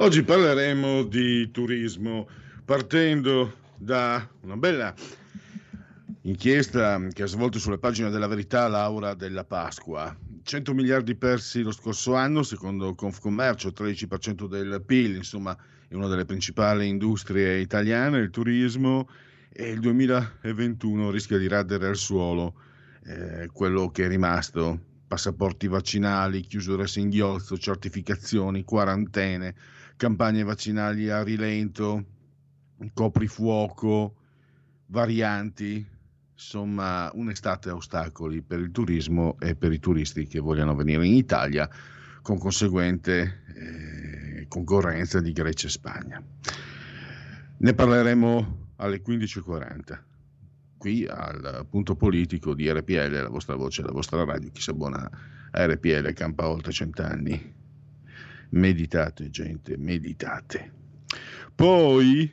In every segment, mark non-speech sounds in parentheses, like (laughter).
Oggi parleremo di turismo partendo da una bella inchiesta che ha svolto sulle pagine della verità Laura della Pasqua. 100 miliardi persi lo scorso anno, secondo Confcommercio, 13% del PIL, insomma è una delle principali industrie italiane, il turismo, e il 2021 rischia di radere al suolo eh, quello che è rimasto, passaporti vaccinali, chiusure a singhiozzo, certificazioni, quarantene, campagne vaccinali a rilento, coprifuoco, varianti, insomma un'estate a ostacoli per il turismo e per i turisti che vogliono venire in Italia con conseguente eh, concorrenza di Grecia e Spagna. Ne parleremo alle 15.40 qui al punto politico di RPL, la vostra voce, la vostra radio, chi si abbona a RPL campa oltre cent'anni. Meditate gente, meditate. Poi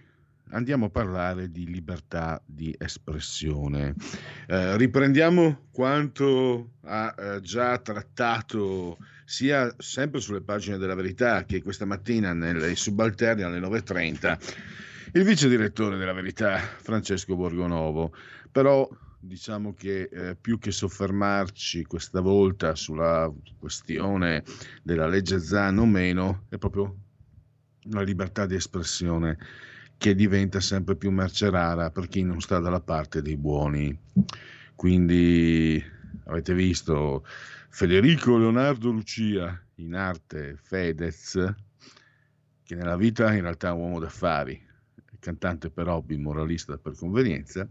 andiamo a parlare di libertà di espressione. Eh, riprendiamo quanto ha eh, già trattato sia sempre sulle pagine della verità che questa mattina nelle subalterni alle 9.30 il vice direttore della verità Francesco Borgonovo. Però diciamo che eh, più che soffermarci questa volta sulla questione della legge Zan o meno, è proprio la libertà di espressione che diventa sempre più merce rara per chi non sta dalla parte dei buoni. Quindi avete visto Federico Leonardo Lucia in arte Fedez, che nella vita in realtà è un uomo d'affari, cantante per hobby, moralista per convenienza,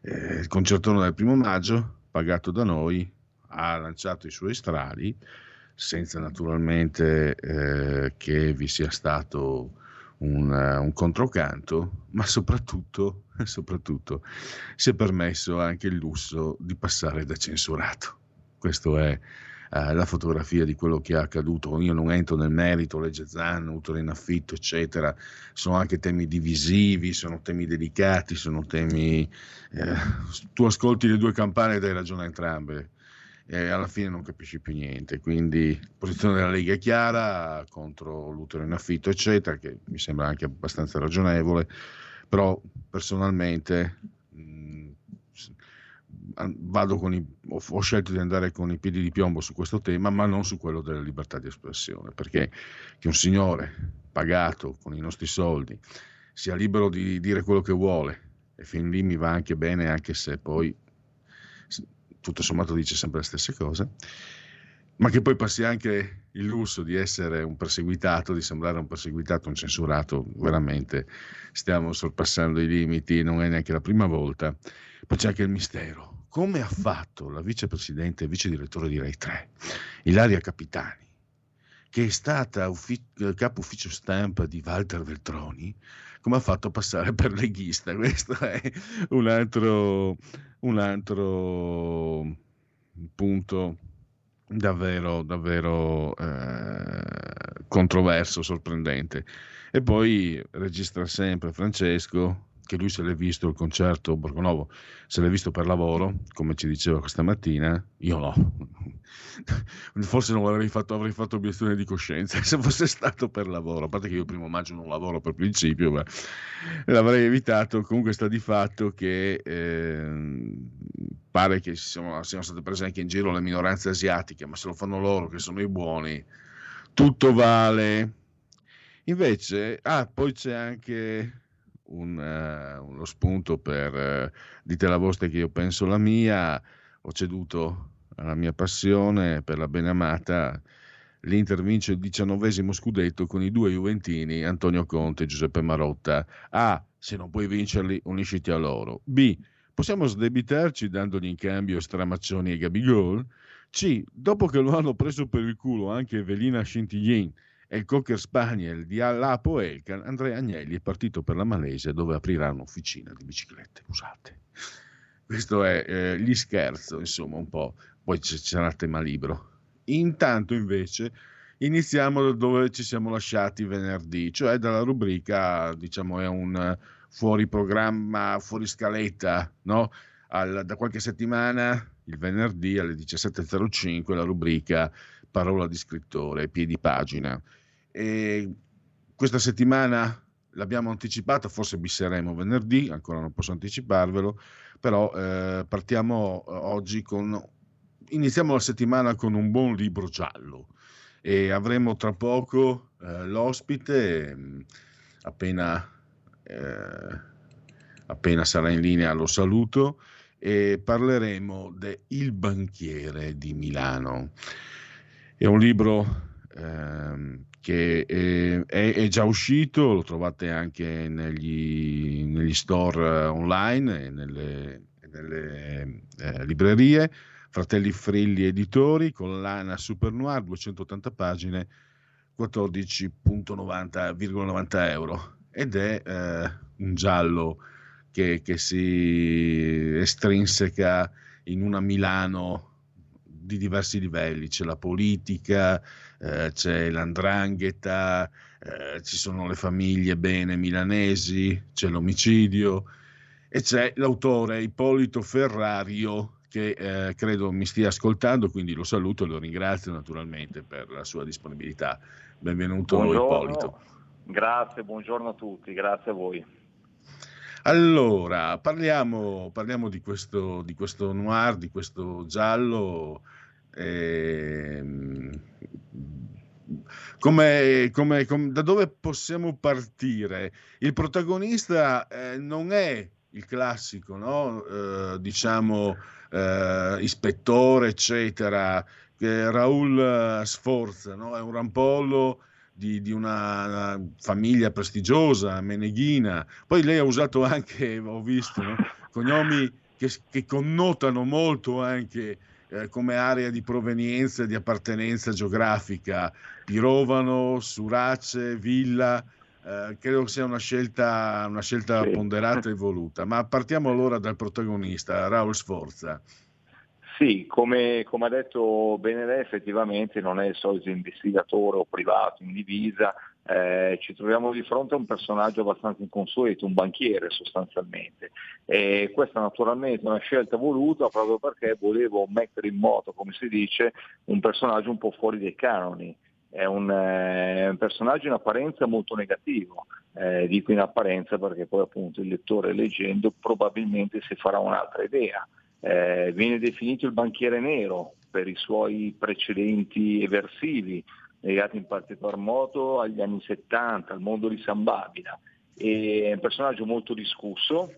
eh, il concertone del primo maggio, pagato da noi, ha lanciato i suoi strali, senza naturalmente eh, che vi sia stato un, uh, un controcanto, ma soprattutto, (laughs) soprattutto si è permesso anche il lusso di passare da censurato. Questa è uh, la fotografia di quello che è accaduto. Io non entro nel merito, legge Zan, utero in affitto, eccetera. Sono anche temi divisivi, sono temi delicati, sono temi... Eh, tu ascolti le due campane e dai ragione a entrambe e alla fine non capisci più niente. Quindi posizione della Lega è chiara contro l'utero in affitto, eccetera, che mi sembra anche abbastanza ragionevole, però personalmente mh, con i, ho, ho, scelto di andare con i piedi di piombo su questo tema, ma non su quello della libertà di espressione, perché che un signore pagato con i nostri soldi sia libero di dire quello che vuole e fin lì mi va anche bene, anche se poi tutto sommato dice sempre le stesse cose, ma che poi passi anche il lusso di essere un perseguitato, di sembrare un perseguitato, un censurato, veramente stiamo sorpassando i limiti, non è neanche la prima volta. Poi c'è anche il mistero. Come ha fatto la vicepresidente e vice direttore di Rai 3, Ilaria Capitani, che è stata uffi- capo ufficio stampa di Walter Veltroni, come ha fatto a passare per leghista? (laughs) Questo è un altro, un altro punto davvero, davvero eh, controverso, sorprendente. E poi registra sempre Francesco che lui se l'è visto il concerto Borgonovo, se l'è visto per lavoro, come ci diceva questa mattina, io no. (laughs) Forse non avrei fatto, avrei fatto obiezione di coscienza (laughs) se fosse stato per lavoro, a parte che io primo maggio non lavoro per principio, ma l'avrei evitato. Comunque sta di fatto che eh, pare che siano, siano state prese anche in giro le minoranze asiatiche, ma se lo fanno loro che sono i buoni, tutto vale. Invece, ah, poi c'è anche un, uh, uno spunto per uh, dite la vostra che io penso la mia, ho ceduto alla mia passione per la benamata. L'Inter vince il diciannovesimo scudetto con i due Juventini, Antonio Conte e Giuseppe Marotta. A. Se non puoi vincerli, unisciti a loro. B. Possiamo sdebitarci dandogli in cambio Stramaccioni e Gabigol? C. Dopo che lo hanno preso per il culo anche Evelina Scintillin e il Cocker Spaniel di Alapo Elkan, Andrea Agnelli è partito per la Malesia dove aprirà un'officina di biciclette usate. Questo è eh, gli scherzo, insomma, un po'. Poi c- c'era il tema libro. Intanto, invece, iniziamo da dove ci siamo lasciati venerdì, cioè dalla rubrica, diciamo, è un fuori programma, fuori scaletta, no? Al, da qualche settimana, il venerdì alle 17.05, la rubrica Parola di scrittore, piedi pagina. E questa settimana l'abbiamo anticipata, forse bisseremo venerdì, ancora non posso anticiparvelo, però eh, partiamo eh, oggi con... Iniziamo la settimana con un buon libro giallo e avremo tra poco eh, l'ospite, mm, appena, eh, appena sarà in linea lo saluto, e parleremo de Il banchiere di Milano. È un libro ehm, che è, è, già uscito, lo trovate anche negli, negli store online e nelle, nelle eh, librerie. Fratelli Frilli Editori, collana Super Noir, 280 pagine, 14,90 euro. Ed è eh, un giallo che, che si estrinseca in una Milano di diversi livelli, c'è la politica, eh, c'è l'andrangheta, eh, ci sono le famiglie bene milanesi, c'è l'omicidio e c'è l'autore Ippolito Ferrario che eh, credo mi stia ascoltando, quindi lo saluto e lo ringrazio naturalmente per la sua disponibilità. Benvenuto buongiorno, Ippolito. Grazie, buongiorno a tutti, grazie a voi. Allora, parliamo, parliamo di, questo, di, questo, noir, di questo giallo. Eh, come, come, come, da dove possiamo partire? Il protagonista eh, non è il classico, no? eh, diciamo, eh, ispettore, eccetera, Raul Sforza, no? è un rampollo di, di, una famiglia prestigiosa, meneghina. Poi lei ha usato anche, ho visto, no? cognomi che, che, connotano molto anche eh, come area di provenienza e di appartenenza geografica. Pirovano, Surace, Villa. Eh, credo sia una scelta, una scelta sì. ponderata e voluta. Ma partiamo allora dal protagonista, Raul Sforza. Sì, come, come, ha detto bene lei, effettivamente non è il solito investigatore o privato in divisa, eh, ci troviamo di fronte a un personaggio abbastanza inconsueto, un banchiere sostanzialmente. E questa naturalmente è una scelta voluta proprio perché volevo mettere in moto, come si dice, un personaggio un po' fuori dai canoni. È un, eh, un personaggio in apparenza molto negativo, eh, dico in apparenza perché poi appunto il lettore leggendo probabilmente si farà un'altra idea. Eh, viene definito il banchiere nero per i suoi precedenti eversivi, legati in particolar modo agli anni 70, al mondo di San Babila. È un personaggio molto discusso,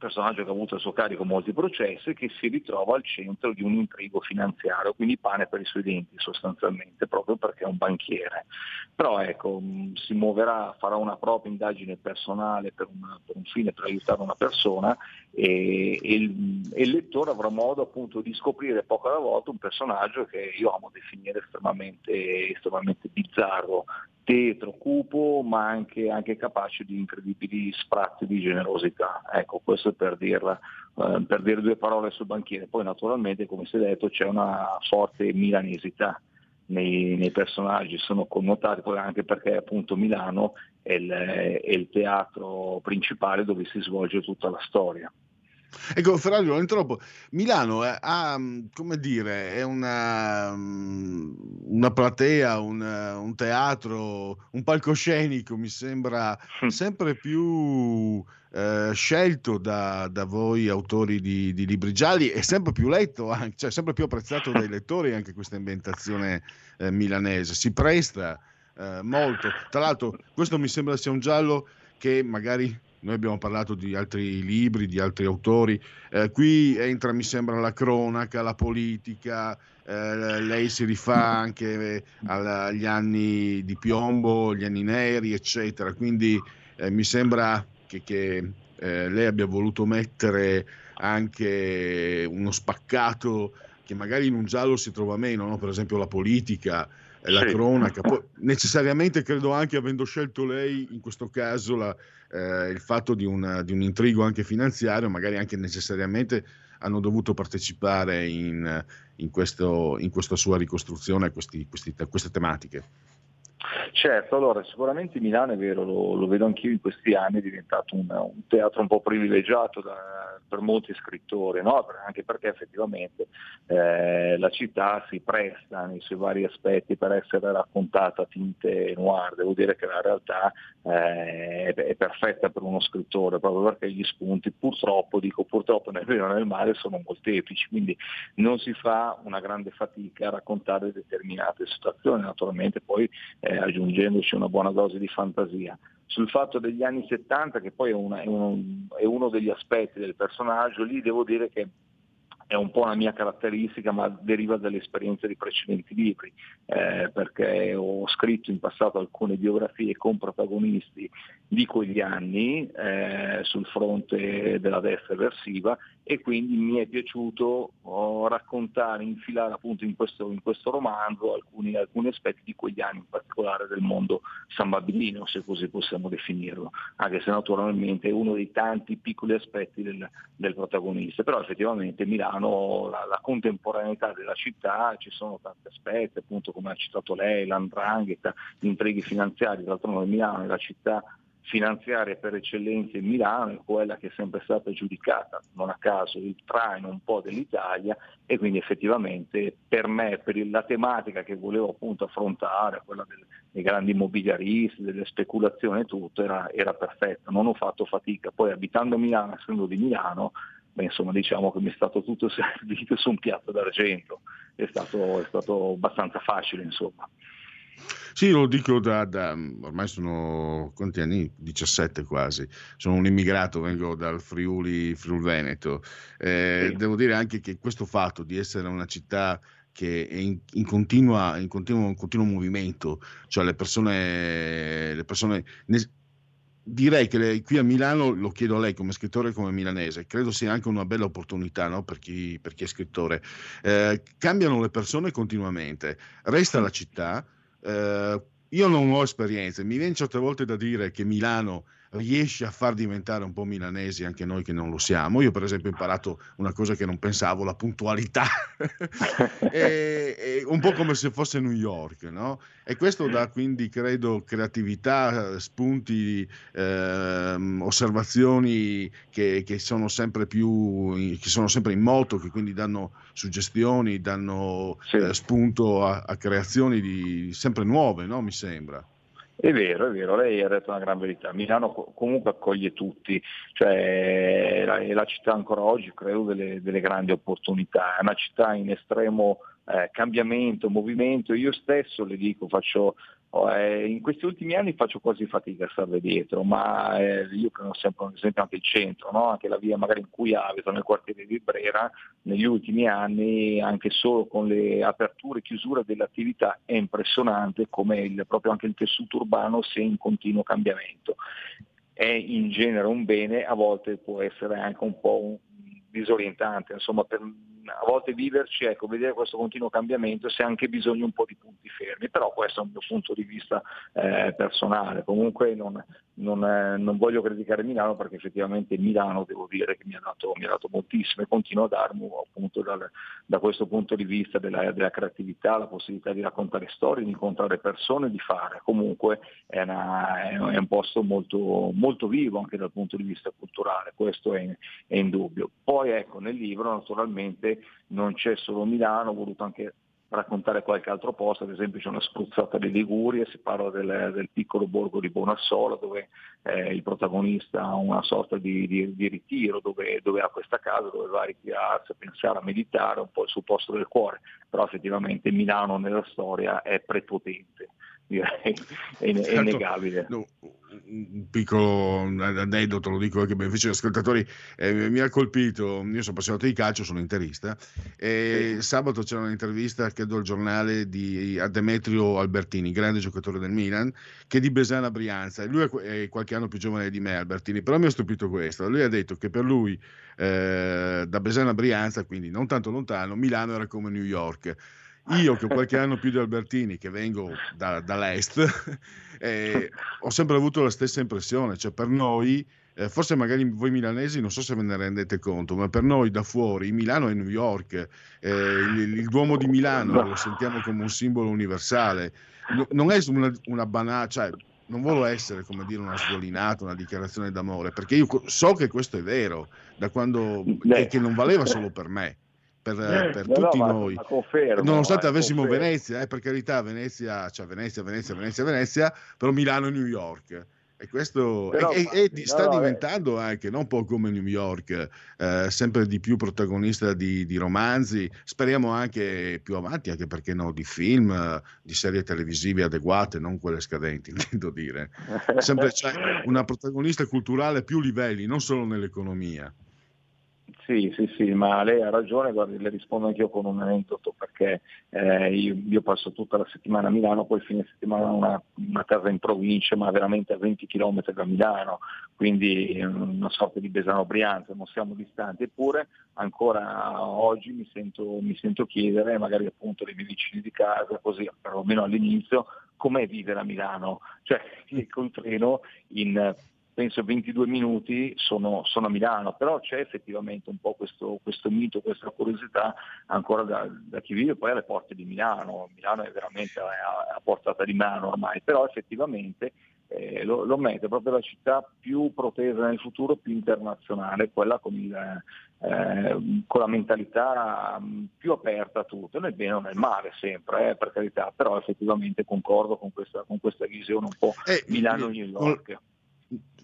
personaggio che ha avuto a suo carico molti processi, che si ritrova al centro di un intrigo finanziario, quindi pane per i suoi denti sostanzialmente, proprio perché è un banchiere. Però ecco, si muoverà, farà una propria indagine personale per, una, per un fine, per aiutare una persona e, e, il, e, il, lettore avrà modo appunto di scoprire poco alla volta un personaggio che io amo definire estremamente, estremamente bizzarro, tetro, cupo, ma anche, anche, capace di incredibili sprazzi di generosità. Ecco, questo per, dirla, eh, per dire due parole sul banchiere. Poi naturalmente, come si è detto, c'è una forte milanesità nei, nei personaggi, sono connotati poi anche perché appunto Milano è il, è il teatro principale dove si svolge tutta la storia. Ecco, Ferrario, lo interrompo. Milano è, ha, mm, come dire, è una, mm, una platea, un, un, teatro, un palcoscenico, mi sembra sempre più eh, scelto da, da, voi autori di, di, libri gialli e sempre più letto, anche, cioè sempre più apprezzato dai lettori anche questa ambientazione eh, milanese. Si presta eh, molto. Tra l'altro, questo mi sembra sia un giallo che magari noi abbiamo parlato di altri libri, di altri autori, eh, qui entra mi sembra la cronaca, la politica, eh, lei si rifà anche agli anni di piombo, gli anni neri, eccetera, quindi eh, mi sembra che, che eh, lei abbia voluto mettere anche uno spaccato che magari in un giallo si trova meno, no? per esempio la politica, la sì. cronaca. Poi, necessariamente credo anche avendo scelto lei in questo caso la, eh, il fatto di, una, di, un intrigo anche finanziario, magari anche necessariamente hanno dovuto partecipare in, in, questo, in questa sua ricostruzione a queste tematiche. Certo, allora sicuramente Milano è vero, lo, lo vedo anch'io in questi anni, è diventato un, un teatro un po' privilegiato da, per molti scrittori, no? anche perché effettivamente eh, la città si presta nei suoi vari aspetti per essere raccontata a tinte noir, devo dire che la realtà eh, è, perfetta per uno scrittore, proprio perché gli spunti purtroppo, dico purtroppo nel bene o nel male, sono molteplici, quindi non si fa una grande fatica a raccontare determinate situazioni, naturalmente poi eh, aggiungendoci una buona dose di fantasia. Sul fatto degli anni 70, che poi è, una, è, uno, è uno degli aspetti del personaggio, lì devo dire che è un po' una mia caratteristica, ma deriva dalle esperienze di precedenti libri, eh, perché ho scritto in passato alcune biografie con protagonisti di quegli anni eh, sul fronte della destra eversiva e quindi mi è piaciuto oh, raccontare, infilare appunto in questo, in questo romanzo alcuni, alcuni, aspetti di quegli anni, in particolare del mondo sambabilino, se così possiamo definirlo, anche se naturalmente è uno dei tanti piccoli aspetti del, del protagonista, però effettivamente Milano, la, la, contemporaneità della città, ci sono tanti aspetti, appunto come ha citato lei, l'andrangheta, gli intrighi finanziari, d'altronde Milano è la città finanziaria per eccellenza in Milano, quella che è sempre stata giudicata, non a caso, il traino un po' dell'Italia e quindi effettivamente per me, per la tematica che volevo appunto affrontare, quella del, dei grandi immobiliaristi, delle speculazioni e tutto, era, era perfetta, non ho fatto fatica. Poi abitando a Milano, essendo di Milano, beh, insomma diciamo che mi è stato tutto (laughs) servito su un piatto d'argento, è stato, è stato abbastanza facile insomma. Sì, lo dico da, da, ormai sono quanti anni? 17 quasi. Sono un immigrato, vengo dal Friuli, Friuli Veneto. Eh, sì. Devo dire anche che questo fatto di essere una città che è in, in, continua, in continuo, continuo, movimento, cioè le persone, le persone ne, direi che lei, qui a Milano, lo chiedo a lei come scrittore e come milanese, credo sia anche una bella opportunità no? per, chi, per, chi, è scrittore. Eh, cambiano le persone continuamente, resta la città, eh, io non ho esperienze, mi viene certe volte da dire che Milano riesce a far diventare un po' milanesi anche noi che non lo siamo. Io per esempio ho imparato una cosa che non pensavo, la puntualità, (laughs) e, e un po' come se fosse New York, no? E questo dà quindi, credo, creatività, spunti, eh, osservazioni che, che, sono sempre più, che sono sempre in moto, che quindi danno suggestioni, danno sì. eh, spunto a, a, creazioni di, sempre nuove, no? Mi sembra. È vero, è vero, lei ha detto una gran verità. Milano comunque accoglie tutti, cioè è la città ancora oggi credo delle, delle grandi opportunità, è una città in estremo eh, cambiamento, movimento. Io stesso le dico, faccio in questi ultimi anni faccio quasi fatica a starle dietro, ma eh, io prendo sempre ad esempio anche il centro, no? anche la via magari in cui abito, nel quartiere di Brera, negli ultimi anni anche solo con le aperture e chiusure dell'attività è impressionante come il, proprio anche il tessuto urbano sia in continuo cambiamento. È in genere un bene, a volte può essere anche un po' un, disorientante, insomma per a volte viverci, ecco, vedere questo continuo cambiamento se anche bisogno un po' di punti fermi, però questo è un mio punto di vista eh, personale. Comunque non, non, eh, non, voglio criticare Milano perché effettivamente Milano devo dire che mi ha dato, mi ha dato moltissimo e continua a darmi appunto dal, da questo punto di vista della, della, creatività, la possibilità di raccontare storie, di incontrare persone, di fare. Comunque è, una, è un posto molto, molto, vivo anche dal punto di vista culturale, questo è, è indubbio. Poi ecco, nel libro naturalmente non c'è solo Milano, ho voluto anche raccontare qualche altro posto, ad esempio c'è una spruzzata di Liguria, si parla del, del piccolo borgo di Bonassola dove eh, il protagonista ha una sorta di, di, di ritiro, dove, dove, ha questa casa, dove va a ritirarsi, a pensare, a meditare, un po' il suo posto del cuore, però effettivamente Milano nella storia è prepotente direi, è, certo, è innegabile. No, un piccolo aneddoto, lo dico anche beneficio agli ascoltatori, eh, mi ha colpito, io sono appassionato di calcio, sono interista, e sì. sabato c'era un'intervista, credo al giornale, di, a Demetrio Albertini, grande giocatore del Milan, che di Besana Brianza, lui è qualche anno più giovane di me, Albertini, però mi ha stupito questo, lui ha detto che per lui eh, da Besana Brianza, quindi non tanto lontano, Milano era come New York. Io che ho qualche anno più di Albertini, che vengo da, dall'est, (laughs) eh, ho sempre avuto la stessa impressione, cioè per noi, eh, forse magari voi milanesi non so se ve ne rendete conto, ma per noi da fuori Milano è New York, eh, il, il, Duomo di Milano lo sentiamo come un simbolo universale, non è una, una banale, cioè non voglio essere come dire una svolinata, una dichiarazione d'amore, perché io so che questo è vero, da quando, che, che non valeva solo per me per, eh, per no, tutti no, noi. Confermo, Nonostante avessimo confermo. Venezia, eh, per carità, Venezia, cioè Venezia, Venezia, Venezia, Venezia, però Milano e New York. E questo però, e, e, e sta no, diventando eh. anche, non un po' come New York, eh, sempre di più protagonista di, di, romanzi, speriamo anche più avanti, anche perché no, di film, di serie televisive adeguate, non quelle scadenti, (laughs) intendo dire. Sempre c'è (laughs) una protagonista culturale a più livelli, non solo nell'economia. Sì, sì, sì, ma lei ha ragione, guardi, le rispondo anch'io con un aneddoto perché eh, io, io, passo tutta la settimana a Milano, poi fine settimana una, una casa in provincia, ma veramente a 20 km da Milano, quindi una sorta di Besano Brianza, non siamo distanti, eppure ancora oggi mi sento, mi sento chiedere, magari appunto dei miei vicini di casa, così perlomeno all'inizio, com'è vivere a Milano, cioè (laughs) col treno in penso 22 minuti sono, sono, a Milano, però c'è effettivamente un po' questo, questo mito, questa curiosità ancora da, da, chi vive poi alle porte di Milano, Milano è veramente a, a portata di mano ormai, però effettivamente eh, lo, lo, mette proprio la città più protesa nel futuro, più internazionale, quella con, il, eh, con la mentalità più aperta a tutto, nel bene o nel male sempre, eh, per carità, però effettivamente concordo con questa, con questa visione un po' eh, Milano-New York.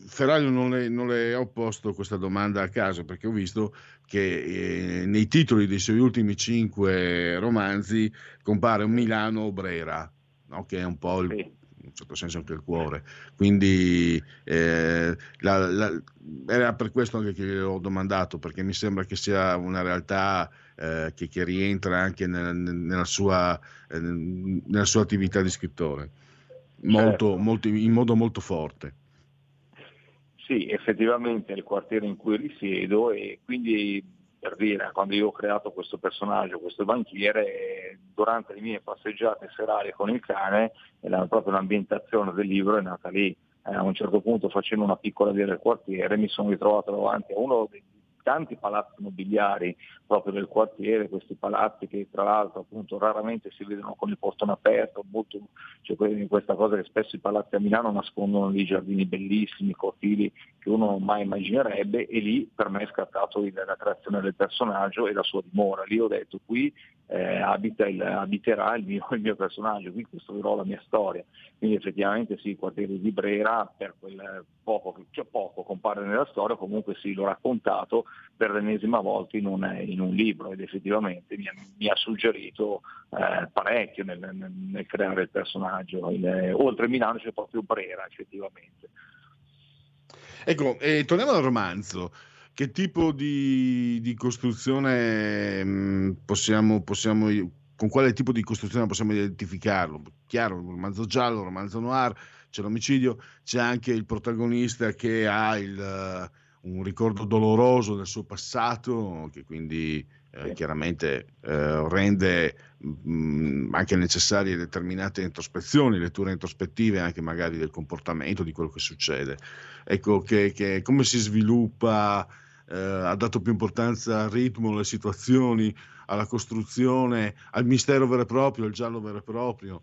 Ferraglio non le, non le, ho posto questa domanda a caso perché ho visto che eh, nei titoli dei suoi ultimi cinque romanzi compare un Milano Obrera, no? che è un po' il, in un certo senso anche il cuore. Quindi eh, la, la, era per questo anche che l'ho domandato, perché mi sembra che sia una realtà eh, che, che, rientra anche nel, nella, sua, eh, nella, sua, attività di scrittore, molto, certo. molto, in modo molto forte. Sì, effettivamente è il quartiere in cui risiedo e quindi per dire, quando io ho creato questo personaggio, questo banchiere, durante le mie passeggiate serali con il cane, proprio l'ambientazione del libro è nata lì. Eh, a un certo punto facendo una piccola via del quartiere mi sono ritrovato davanti a uno dei tanti palazzi mobiliari proprio del quartiere, questi palazzi che tra l'altro appunto raramente si vedono con il portone aperto, molto, cioè questa cosa che spesso i palazzi a Milano nascondono dei giardini bellissimi, cortili che uno mai immaginerebbe e lì per me è scattato la creazione del personaggio e la sua dimora. Lì ho detto qui eh, il, abiterà il mio, il mio, personaggio, qui costruirò la mia storia. Quindi effettivamente sì, il quartiere di Brera per quel poco, cioè poco compare nella storia, comunque sì, l'ho raccontato per l'ennesima volta in un, in un libro ed effettivamente mi, mi ha suggerito eh, parecchio nel, nel, nel, creare il personaggio. Il, oltre Milano c'è proprio Brera effettivamente. Ecco, eh, torniamo al romanzo. Che tipo di, di costruzione mm, possiamo, possiamo, con quale tipo di costruzione possiamo identificarlo? Chiaro, un romanzo giallo, un romanzo noir, c'è l'omicidio, c'è anche il protagonista che ha il, uh, un ricordo doloroso del suo passato, che quindi eh, chiaramente eh, rende mh, mm, anche necessarie determinate introspezioni, letture introspettive anche magari del comportamento, di quello che succede. Ecco che, che come si sviluppa, eh, ha dato più importanza al ritmo, alle situazioni, alla costruzione, al mistero vero e proprio, al giallo vero e proprio.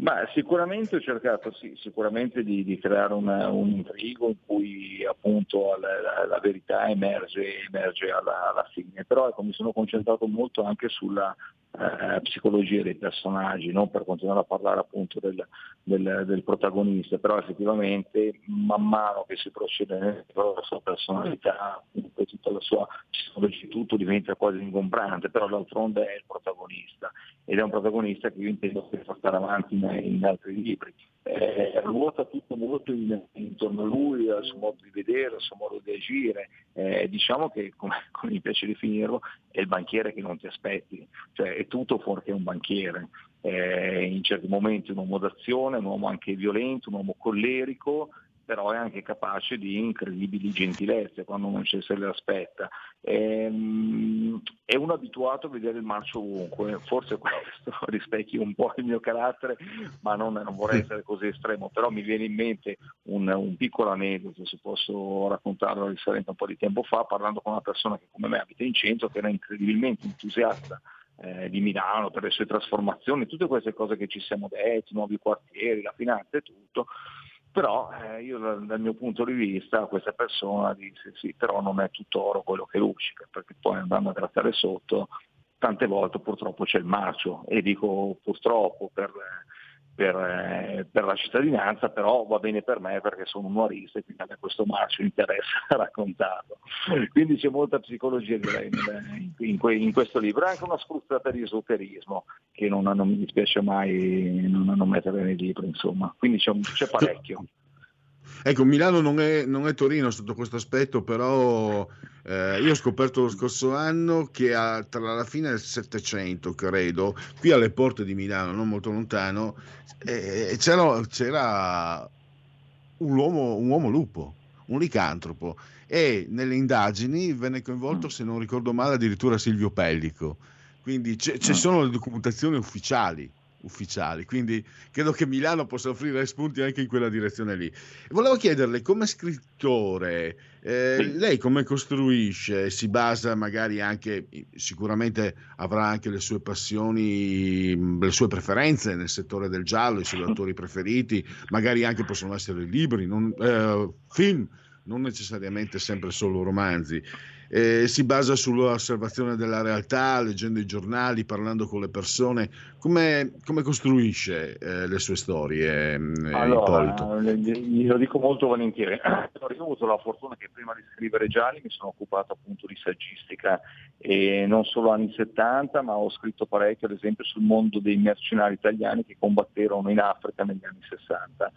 Ma sicuramente ho cercato sì, sicuramente di, di creare una, un intrigo in cui appunto la, la verità emerge, emerge alla, alla, fine, però ecco, mi sono concentrato molto anche sulla eh, psicologia dei personaggi, non per continuare a parlare appunto del, del, del, protagonista, però effettivamente man mano che si procede nella sua personalità, comunque tutta la sua psicologia, tutto diventa quasi ingombrante, però d'altronde è il protagonista ed è un protagonista che io intendo portare avanti in, in altri libri. Eh, ruota tutto molto in, intorno a lui, al suo modo di vedere, al suo modo di agire. Eh, diciamo che, come, come, mi piace definirlo, è il banchiere che non ti aspetti, cioè è tutto fuorché un banchiere. Eh, in certi momenti un uomo d'azione, un uomo anche violento, un uomo collerico, però è anche capace di incredibili gentilezze quando non ci se le aspetta. Ehm, è un abituato a vedere il marcio ovunque, forse questo (laughs) rispecchia un po' il mio carattere, ma non, non vorrei essere così estremo, però mi viene in mente un, un piccolo aneddoto, se posso raccontarlo risalente un po' di tempo fa, parlando con una persona che come me abita in centro, che era incredibilmente entusiasta eh, di Milano per le sue trasformazioni, tutte queste cose che ci siamo detti, nuovi quartieri, la finanza e tutto. Però eh, io dal, mio punto di vista questa persona disse sì, però non è tutto oro quello che luccica, perché poi andando a grattare sotto tante volte purtroppo c'è il marcio. E dico purtroppo per, per, eh, per, la cittadinanza, però va bene per me perché sono un uorista e quindi a questo marcio interessa (laughs) raccontarlo. Quindi c'è molta psicologia direi in, in, questo libro, anche una spruzzata di esoterismo che non, non mi dispiace mai non, non, mettere nei libri, insomma. Quindi c'è, c'è parecchio. Ecco, Milano non è, non è, Torino sotto questo aspetto, però eh, io ho scoperto lo scorso anno che a, tra la fine del Settecento, credo, qui alle porte di Milano, non molto lontano, eh, c'era, c'era un, uomo, un uomo lupo, un licantropo, e nelle indagini venne coinvolto, se non ricordo male, addirittura Silvio Pellico. Quindi ci ah. sono le documentazioni ufficiali ufficiali, quindi credo che Milano possa offrire spunti anche in quella direzione lì. Volevo chiederle, come scrittore, eh, sì. lei come costruisce? Si basa magari anche, sicuramente avrà anche le sue passioni, le sue preferenze nel settore del giallo, i suoi (laughs) autori preferiti, magari anche possono essere libri, non, eh, film, non necessariamente sempre solo romanzi eh, si basa sull'osservazione della realtà, leggendo i giornali, parlando con le persone. Come, come costruisce eh, le sue storie, eh, allora, Io dico molto volentieri. (clears throat) Io ho avuto la fortuna che prima di scrivere Gialli mi sono occupato appunto di saggistica e non solo anni 70, ma ho scritto parecchio ad esempio sul mondo dei mercenari italiani che combatterono in Africa negli anni 60.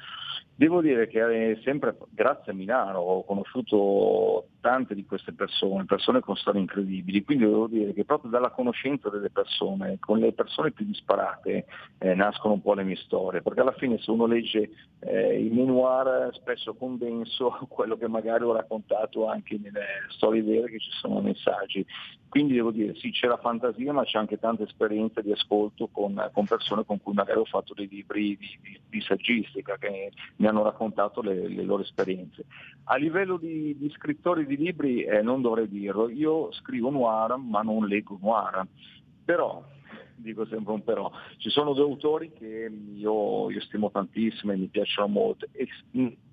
Devo dire che sempre grazie a Milano ho conosciuto tante di queste persone, persone con storie incredibili, quindi devo dire che proprio dalla conoscenza delle persone, con le persone più disparate, eh, nascono un po' le mie storie, perché alla fine se uno legge eh, i memoir spesso condenso (laughs) quello che magari ho raccontato anche nelle storie vere che ci sono messaggi. Quindi devo dire sì, c'è la fantasia, ma c'è anche tanta esperienza di ascolto con, con persone con cui magari ho fatto dei libri di, di, di saggistica che mi hanno raccontato le, le, loro esperienze. A livello di, di scrittori di libri eh, non dovrei dirlo, io scrivo noir ma non leggo noir, però dico sempre un però. Ci sono due autori che io, io, stimo tantissimo e mi piacciono molto, e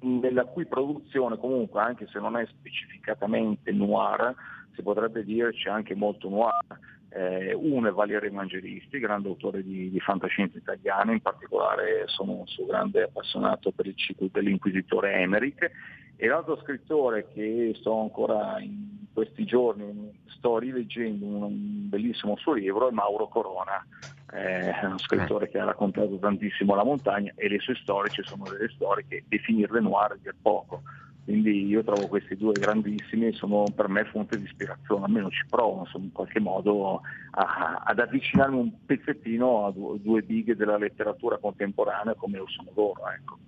nella cui produzione comunque, anche se non è specificatamente noir, si potrebbe dire c'è anche molto noir. Eh, uno è Valerio Evangelisti, grande autore di, di fantascienza italiana, in particolare sono un suo grande appassionato per il ciclo dell'inquisitore Emerick, e l'altro scrittore che sto ancora in questi giorni, sto rileggendo un bellissimo suo libro, è Mauro Corona, è uno scrittore che ha raccontato tantissimo la montagna e le sue storie, ci sono delle storie che definirle noir è poco quindi io trovo questi due grandissimi sono per me fonte di ispirazione, almeno ci provo insomma, in qualche modo a, ad avvicinarmi un pezzettino a due, bighe della letteratura contemporanea come lo sono loro. Ecco.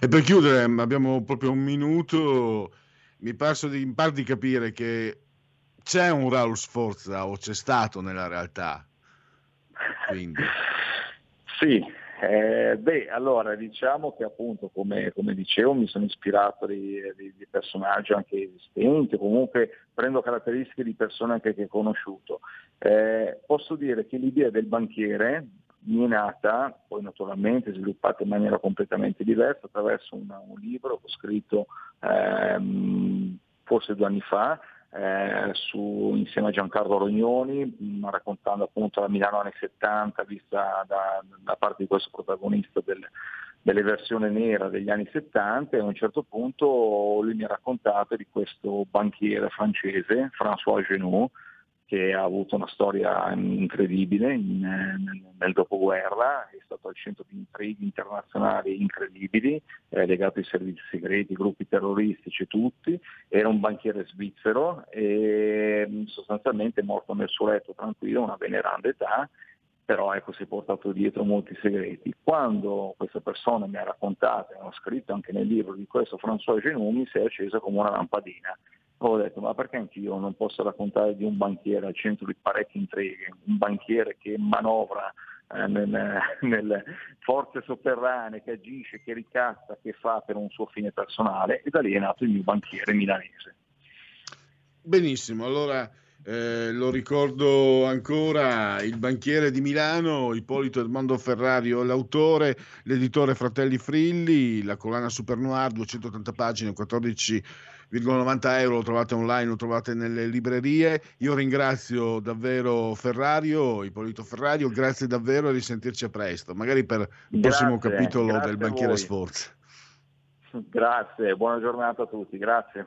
E per chiudere, abbiamo proprio un minuto, mi pare di, mi di capire che c'è un Raul Sforza o c'è stato nella realtà. (laughs) Quindi. sì, eh, beh, allora diciamo che appunto, come, come dicevo, mi sono ispirato di, di, di, personaggi anche esistenti, comunque prendo caratteristiche di persone anche che ho conosciuto. Eh, posso dire che l'idea del banchiere mi è nata, poi naturalmente sviluppata in maniera completamente diversa, attraverso un, un libro che ho scritto ehm, forse due anni fa, eh, su, insieme a Giancarlo Rognoni, mh, mm, raccontando appunto la Milano anni 70 vista da, da parte di questo protagonista del, delle versioni nera degli anni 70 e a un certo punto lui mi ha raccontato di questo banchiere francese, François Genoux, che ha avuto una storia incredibile in, nel dopoguerra, è stato al centro di intrighi internazionali incredibili, eh, legato ai servizi segreti, gruppi terroristici, tutti, era un banchiere svizzero e sostanzialmente è morto nel suo letto tranquillo, una veneranda età, però ecco, si è portato dietro molti segreti. Quando questa persona mi ha raccontato, e ho scritto anche nel libro di questo François Genoux, si è accesa come una lampadina ho detto ma perché anch'io non posso raccontare di un banchiere al centro di parecchie intrighe, un banchiere che manovra eh, nelle, (laughs) nelle forze sotterranee, che agisce, che ricassa, che fa per un suo fine personale e da lì è nato il mio banchiere milanese. Benissimo, allora eh, lo ricordo ancora, il banchiere di Milano, Ippolito Edmondo Ferrario, l'autore, l'editore Fratelli Frilli, la collana Super Noir, 280 pagine, 14,90 euro, lo trovate online, lo trovate nelle librerie. Io ringrazio davvero Ferrario, Ippolito Ferrario, grazie davvero e risentirci presto, magari per il grazie, prossimo capitolo del Banchiere Sforza. Grazie, buona giornata a tutti, grazie.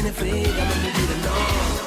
Non è vero, eppure quasi ci credevo,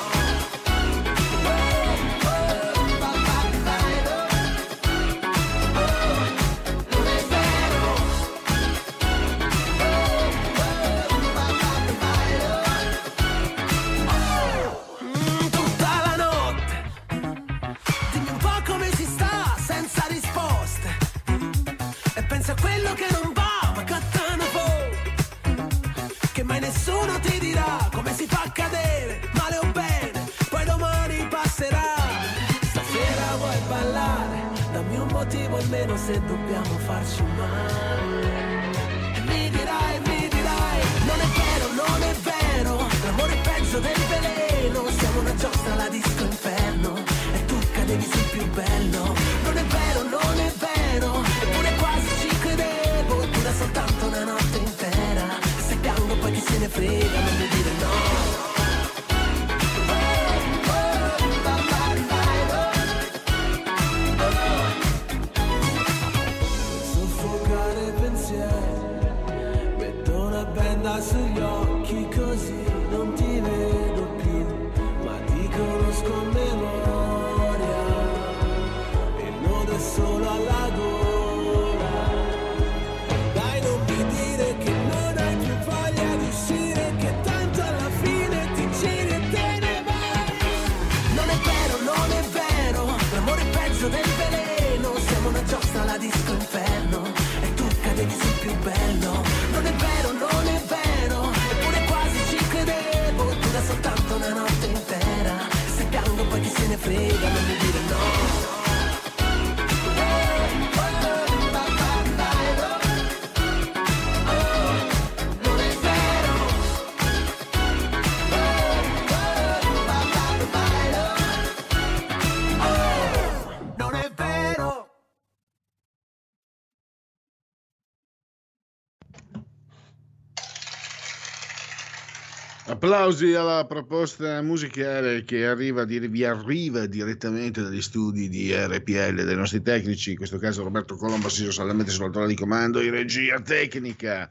Applausi alla proposta musicale che arriva, vi arriva direttamente dagli studi di RPL dei nostri tecnici, in questo caso Roberto Colombo, assiso saldamente sulla di comando in regia tecnica.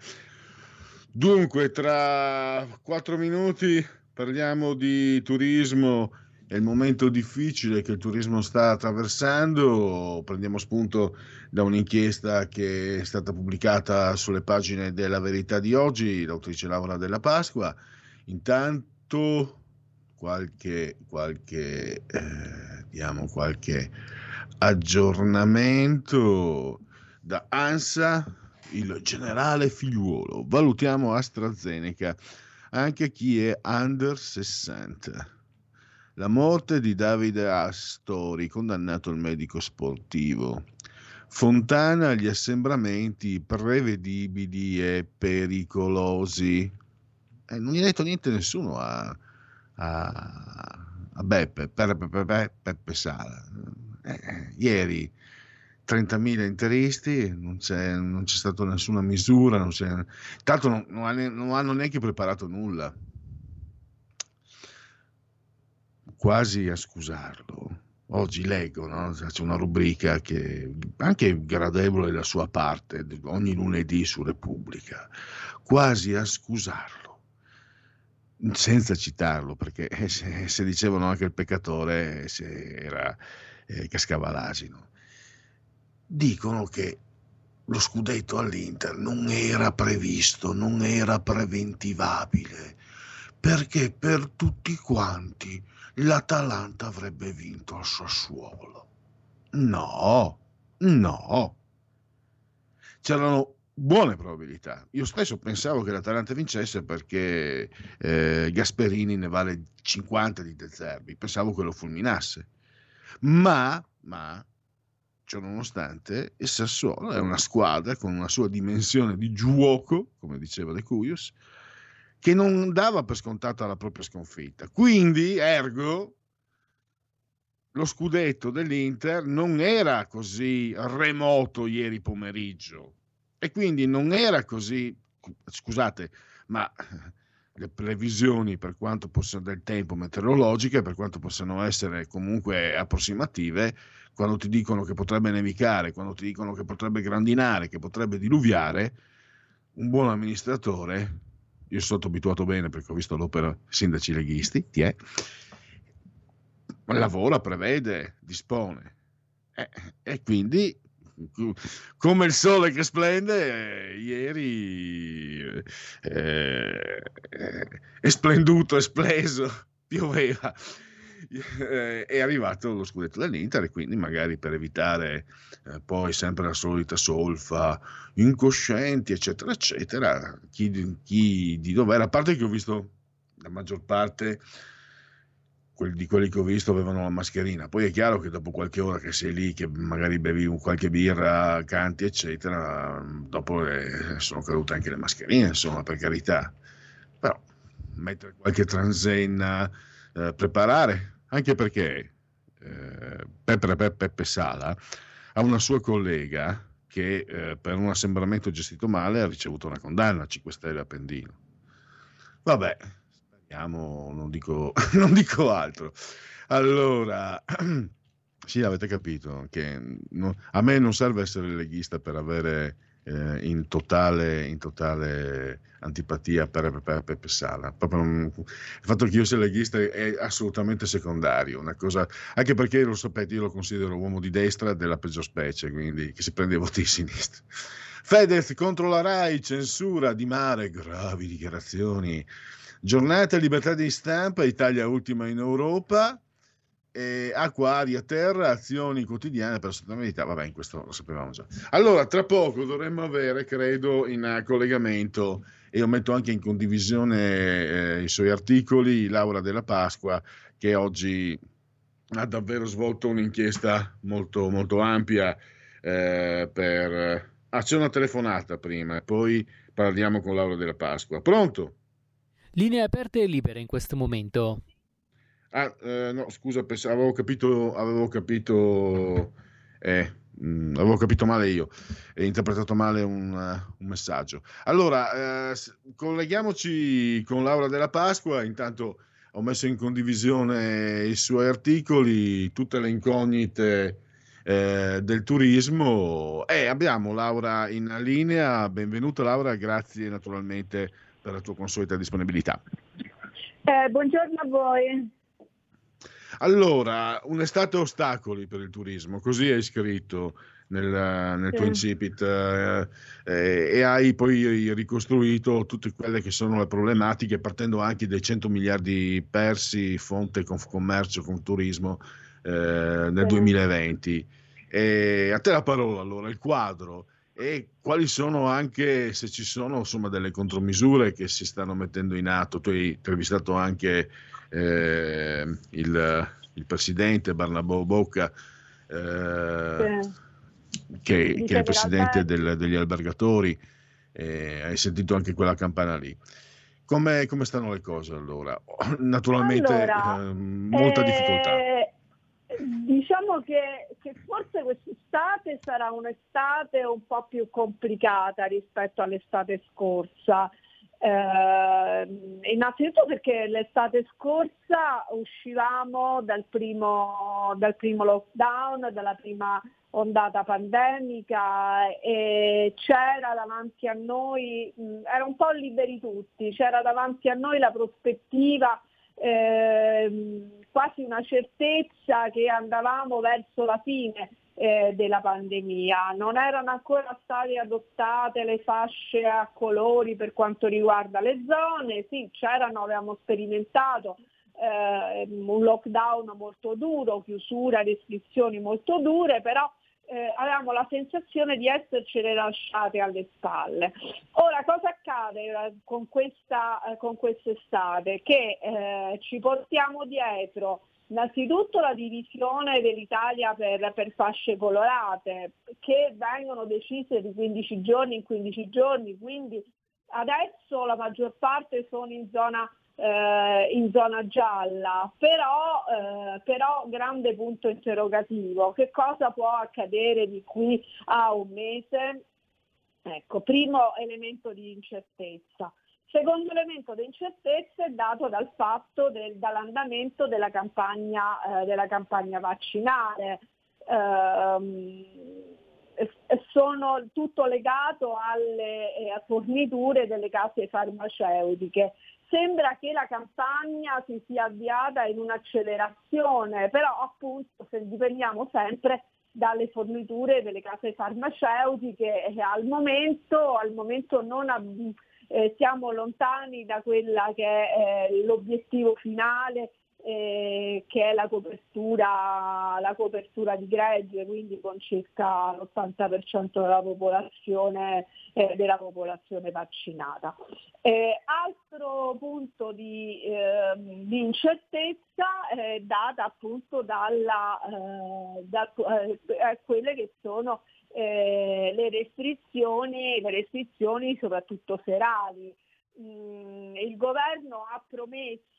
Dunque, tra quattro minuti parliamo di turismo è il momento difficile che il turismo sta attraversando. Prendiamo spunto da un'inchiesta che è stata pubblicata sulle pagine della Verità di oggi, l'autrice Laura della Pasqua. Intanto qualche, qualche, eh, diamo qualche aggiornamento da ANSA, il generale figliuolo. Valutiamo AstraZeneca anche chi è under 60. La morte di Davide Astori, condannato al medico sportivo. Fontana agli assembramenti prevedibili e pericolosi. Eh, non gli ha detto niente nessuno a, a, a Beppe, per, per, per- Peppe Sala. Eh, ieri 30.000 interisti, non c'è, non c'è stata nessuna misura, non c'è, tanto non, non ha non hanno neanche preparato nulla. Quasi a scusarlo. Oggi leggo, no? c'è una rubrica che anche gradevole la sua parte, ogni lunedì su Repubblica, quasi a scusarlo, senza citarlo, perché eh, se, se dicevano anche il peccatore se era, eh, cascava l'asino. Dicono che lo scudetto all'Inter non era previsto, non era preventivabile, perché per tutti quanti l'Atalanta avrebbe vinto al Sassuolo. No, no. C'erano buone probabilità. Io stesso pensavo che l'Atalanta vincesse perché eh, Gasperini ne vale 50 di De Zerbi, pensavo che lo fulminasse. Ma, ma, ciò nonostante, il Sassuolo è una squadra con una sua dimensione di gioco, come diceva De Cuyos, che non dava per scontata la propria sconfitta. Quindi, ergo, lo scudetto dell'Inter non era così remoto ieri pomeriggio e quindi non era così, scusate, ma le previsioni per quanto possano del tempo meteorologiche, per quanto possano essere comunque approssimative, quando ti dicono che potrebbe nevicare, quando ti dicono che potrebbe grandinare, che potrebbe diluviare, un buon amministratore, io sono abituato bene perché ho visto l'opera Sindaci Leghisti, ti è, lavora, prevede, dispone. Eh, e quindi, come il sole che splende, eh, ieri eh, è splenduto, è spleso, (laughs) pioveva. Eh, è arrivato lo scudetto dell'Inter e quindi magari per evitare eh, poi sempre la solita solfa, incoscienti, eccetera, eccetera, chi, chi di dov'era, a parte che ho visto la maggior parte di quelli che ho visto avevano la mascherina. Poi è chiaro che dopo qualche ora che sei lì, che magari bevi qualche birra, canti, eccetera, dopo eh, sono cadute anche le mascherine, insomma, per carità. Però mettere qualche transenna, eh, preparare, anche perché eh, Peppe, Peppe, Peppe Sala ha una sua collega che eh, per un assembramento gestito male ha ricevuto una condanna a 5 Stelle a Pendino. Vabbè, speriamo, non dico, (laughs) non dico altro. Allora, (clears throat) sì, avete capito che no- a me non serve essere leghista per avere eh, in, totale, in totale antipatia per, Peppe Sala. Non- il fatto che io sia leghista è assolutamente secondario, una cosa, anche perché lo sapete, io lo considero uomo di destra della peggior specie, quindi che si prende i voti di sinistra. Fedez contro la RAI, censura di mare, gravi dichiarazioni. Giornata libertà di stampa, Italia ultima in Europa. E acqua, aria, terra, azioni quotidiane per la sostenibilità. Vabbè, in questo lo sapevamo già. Allora, tra poco dovremmo avere, credo, in eh, collegamento, e io metto anche in condivisione eh, i suoi articoli, Laura della Pasqua, che oggi ha davvero svolto un'inchiesta molto, molto ampia eh, per... Ah, c'è una telefonata prima, poi parliamo con Laura della Pasqua. Pronto? Linee aperte e libere in questo momento. Ah, eh, no, scusa, pens- avevo capito, avevo capito, eh, mh, avevo capito male io, e interpretato male un, eh, un messaggio. Allora, eh, colleghiamoci con Laura della Pasqua, intanto ho messo in condivisione i suoi articoli, tutte le incognite eh, del turismo. E abbiamo Laura in linea, benvenuta Laura, grazie naturalmente per la tua consueta disponibilità. Eh, buongiorno a voi. Allora, un'estate ostacoli per il turismo, così hai scritto nel, nel tuo Sì. incipit eh, eh, e hai poi ricostruito tutte quelle che sono le problematiche partendo anche dai 100 miliardi persi fonte con commercio con turismo eh, nel Sì. 2020. E a te la parola allora, il quadro e quali sono anche, se ci sono insomma delle contromisure che si stanno mettendo in atto. Tu hai intervistato anche eh, il, il presidente Barnabo Bocca, eh, che, che è il presidente del- degli albergatori, eh, hai sentito anche quella campana lì. Come, come stanno le cose allora? (clears throat) Naturalmente Allora, eh, molta eh, difficoltà. Diciamo che, che forse quest'estate sarà un'estate un po' più complicata rispetto all'estate scorsa. Eh, innanzitutto perché l'estate scorsa uscivamo dal primo, dal primo lockdown, dalla prima ondata pandemica e c'era davanti a noi, era un po' liberi tutti, c'era davanti a noi la prospettiva ehm, quasi una certezza che andavamo verso la fine eh, della pandemia. Non erano ancora state adottate le fasce a colori per quanto riguarda le zone, sì, c'erano, avevamo sperimentato eh, un lockdown molto duro, chiusura, restrizioni molto dure, però eh, avevamo la sensazione di essercene lasciate alle spalle. Ora, cosa accade eh, con questa eh, con quest'estate? Che eh, ci portiamo dietro innanzitutto la divisione dell'Italia per, per fasce colorate, che vengono decise di 15 giorni in 15 giorni, quindi adesso la maggior parte sono in zona eh, in zona gialla, però, eh, però grande punto interrogativo, che cosa può accadere di qui a un mese? Ecco, primo elemento di incertezza. Secondo elemento di incertezza è dato dal fatto del, dall'andamento della campagna, eh, della campagna vaccinale. Ehm, e- sono tutto legato alle eh, forniture delle case farmaceutiche. Sembra che la campagna si sia avviata in un'accelerazione, però appunto se dipendiamo sempre dalle forniture delle case farmaceutiche e al momento, al momento non ab- eh, siamo lontani da quella che è eh, l'obiettivo finale eh, che è la copertura, la copertura di gregge, quindi con circa l'80% della popolazione, eh, della popolazione vaccinata. Eh, altro punto di, ehm, di incertezza è data appunto dalla, eh, da eh, quelle che sono eh, le restrizioni, le restrizioni soprattutto serali. Mm, il governo ha promesso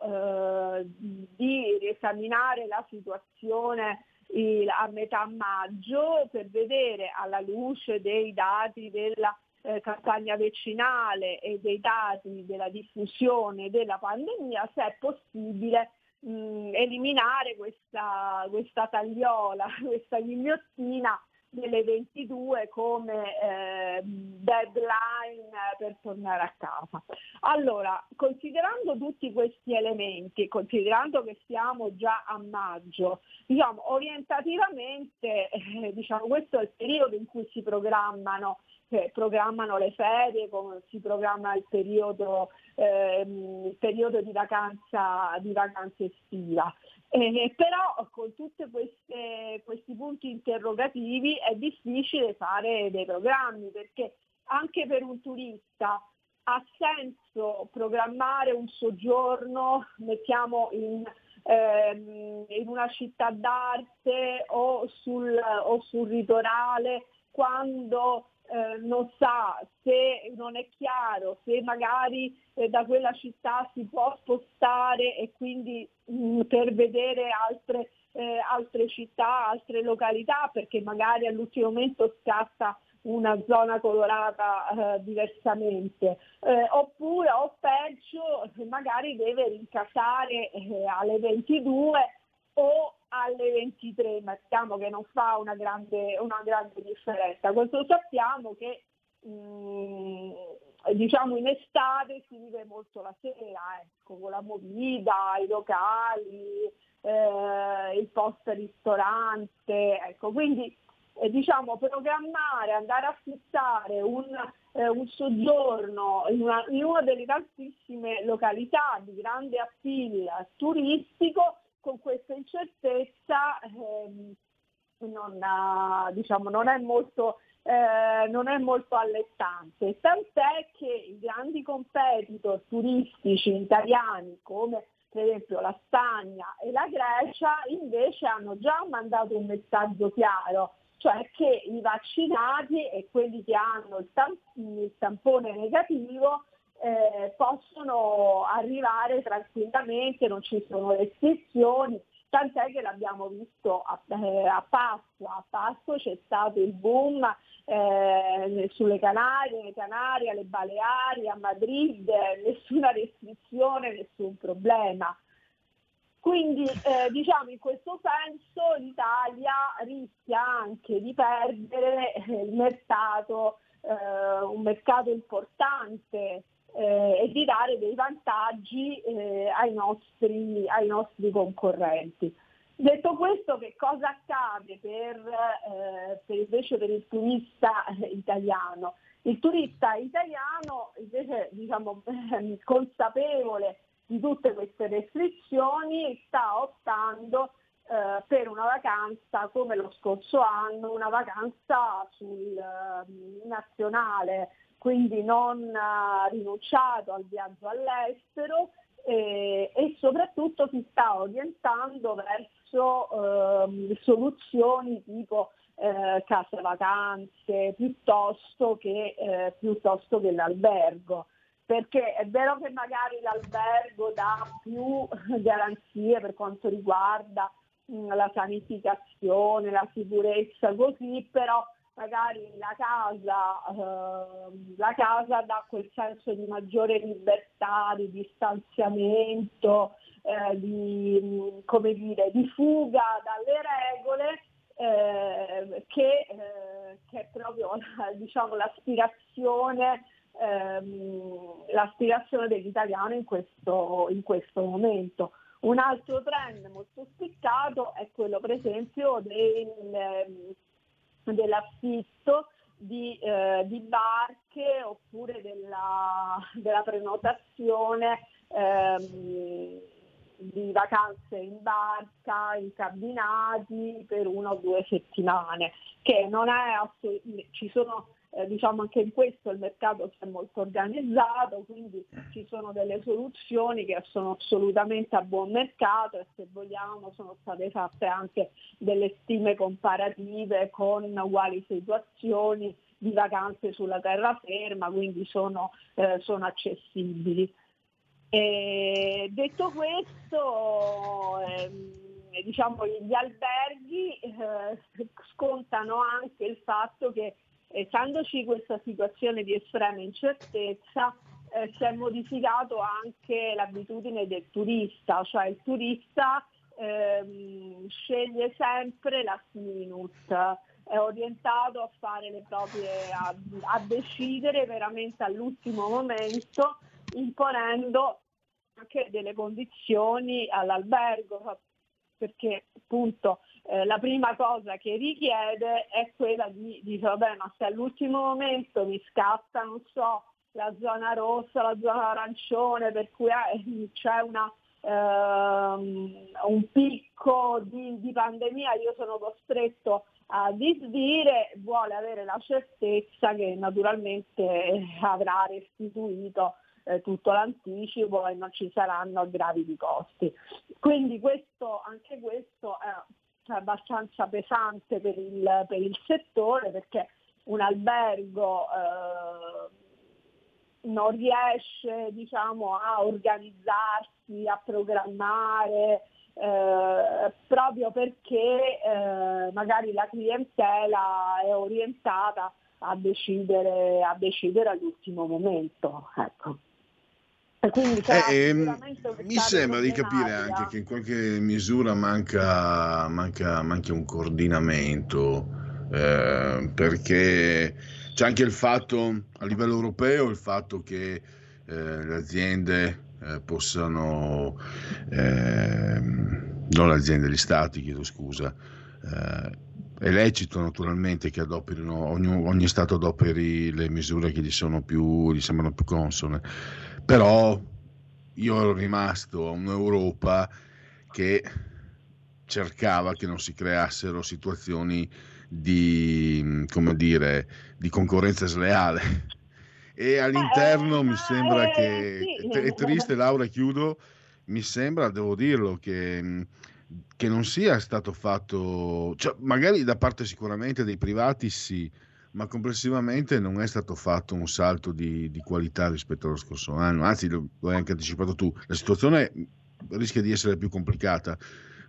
eh, di riesaminare la situazione il- a metà maggio per vedere alla luce dei dati della eh, campagna vaccinale e dei dati della diffusione della pandemia, se è possibile mh, eliminare questa, questa tagliola, (laughs) questa ghigliottina delle 22 come eh, deadline per tornare a casa. Allora, considerando tutti questi elementi, considerando che siamo già a maggio, diciamo orientativamente, eh, diciamo, questo è il periodo in cui si programmano eh, programmano le ferie, come si programma il periodo, ehm, il periodo di, vacanza, di vacanza estiva. Eh, però con tutti questi punti interrogativi è difficile fare dei programmi perché anche per un turista ha senso programmare un soggiorno, mettiamo in, ehm, in una città d'arte o sul, o sul litorale quando eh, non sa se non è chiaro se magari eh, da quella città si può spostare e quindi mh, mm, per vedere altre, eh, altre città, altre località, perché magari all'ultimo momento scatta una zona colorata eh, diversamente, eh, oppure o peggio magari deve rincasare alle 22 o alle 23, mettiamo che non fa una grande, una grande differenza. Questo sappiamo che mh, mm, diciamo in estate si vive molto la sera, ecco, con la movida, i locali, eh, il post ristorante, ecco, quindi eh, diciamo programmare, andare a fissare un, eh, un soggiorno in una, in una delle tantissime località di grande appeal turistico con questa incertezza ehm, non, diciamo, non, è molto, eh, non, è molto, allettante, tant'è che i grandi competitor turistici italiani come per esempio la Spagna e la Grecia invece hanno già mandato un messaggio chiaro, cioè che i vaccinati e quelli che hanno il, tamp- il tampone negativo eh, possono arrivare tranquillamente, non ci sono restrizioni, tant'è che l'abbiamo visto a, eh, a Pasqua, a Pasqua c'è stato il boom eh, sulle Canarie, le Canarie, alle Baleari, a Madrid, (laughs) nessuna restrizione, nessun problema. Quindi eh, diciamo in questo senso l'Italia rischia anche di perdere eh, il mercato, eh, un mercato importante eh, e di dare dei vantaggi eh, ai, nostri, ai, nostri, concorrenti. Detto questo, che cosa accade per, eh, per invece per il turista italiano? Il turista italiano invece diciamo, (laughs) consapevole di tutte queste restrizioni sta optando eh, per una vacanza come lo scorso anno, una vacanza sul eh, nazionale quindi non ha rinunciato al viaggio all'estero eh, e soprattutto si sta orientando verso eh, soluzioni tipo eh, case vacanze piuttosto che, eh, piuttosto che l'albergo. Perché è vero che magari l'albergo dà più (laughs) garanzie per quanto riguarda mh, la sanificazione, la sicurezza, così, però magari la casa, eh, la casa dà quel senso di maggiore libertà, di distanziamento, eh, di, come dire, di fuga dalle regole eh, che, che, è proprio diciamo, l'aspirazione, ehm, l'aspirazione dell'italiano in questo, in questo momento. Un altro trend molto spiccato è quello per esempio del dell'affitto di, eh, di, barche oppure della, della prenotazione ehm, di vacanze in barca, in cabinati per una o due settimane, che non è assolutamente, ci sono eh, diciamo anche in questo il mercato si è molto organizzato, quindi ci sono delle soluzioni che sono assolutamente a buon mercato e se vogliamo sono state fatte anche delle stime comparative con uguali situazioni di vacanze sulla terraferma, quindi sono, eh, sono accessibili. E detto questo, ehm, diciamo, gli alberghi eh, scontano anche il fatto che essendoci questa situazione di estrema incertezza, eh, si è modificato anche l'abitudine del turista, cioè il turista ehm, sceglie sempre last minute, è orientato a fare le proprie, a, a decidere veramente all'ultimo momento, imponendo anche delle condizioni all'albergo, perché appunto eh, la prima cosa che richiede è quella di dire vabbè ma se all'ultimo momento mi scatta, non so, la zona rossa, la zona arancione, per cui eh, c'è una, ehm, un picco di, di pandemia, io sono costretto a disdire, vuole avere la certezza che naturalmente avrà restituito eh, tutto l'anticipo e non ci saranno aggravi di costi. Quindi questo, anche questo è abbastanza pesante per il, per il settore perché un albergo eh, non riesce diciamo, a organizzarsi, a programmare, eh, proprio perché eh, magari la clientela è orientata a decidere, a decidere all'ultimo momento. Ecco. Quindi, eh, ehm, mi sembra di capire anche che in qualche misura manca, manca, manca un coordinamento, eh, perché c'è anche il fatto a livello europeo, il fatto che eh, le aziende eh, possano, ehm, non le aziende, gli stati, chiedo scusa, eh, è lecito naturalmente che adoperino, ogni, ogni, Stato adoperi le misure che gli, sono più, gli sembrano più consone però io ero rimasto a un'Europa che cercava che non si creassero situazioni di, come dire, di concorrenza sleale. E all'interno mi sembra che, è triste Laura, chiudo, mi sembra, devo dirlo, che, che non sia stato fatto, cioè, magari da parte sicuramente dei privati sì, ma complessivamente non è stato fatto un salto di, di qualità rispetto allo scorso anno, anzi lo, lo, hai anche anticipato tu, la situazione rischia di essere più complicata,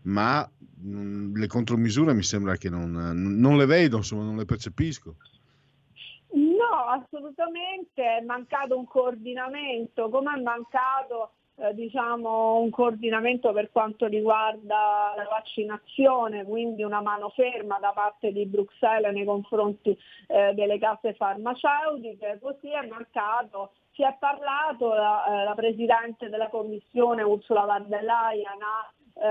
ma mh, mm, le contromisure mi sembra che non, non le vedo, insomma non le percepisco. No, assolutamente, è mancato un coordinamento, come è mancato eh, diciamo, un coordinamento per quanto riguarda la vaccinazione, quindi una mano ferma da parte di Bruxelles nei confronti eh, delle case farmaceutiche, così è mancato si è parlato, la, eh, la Presidente della Commissione Ursula von der Leyen ha eh,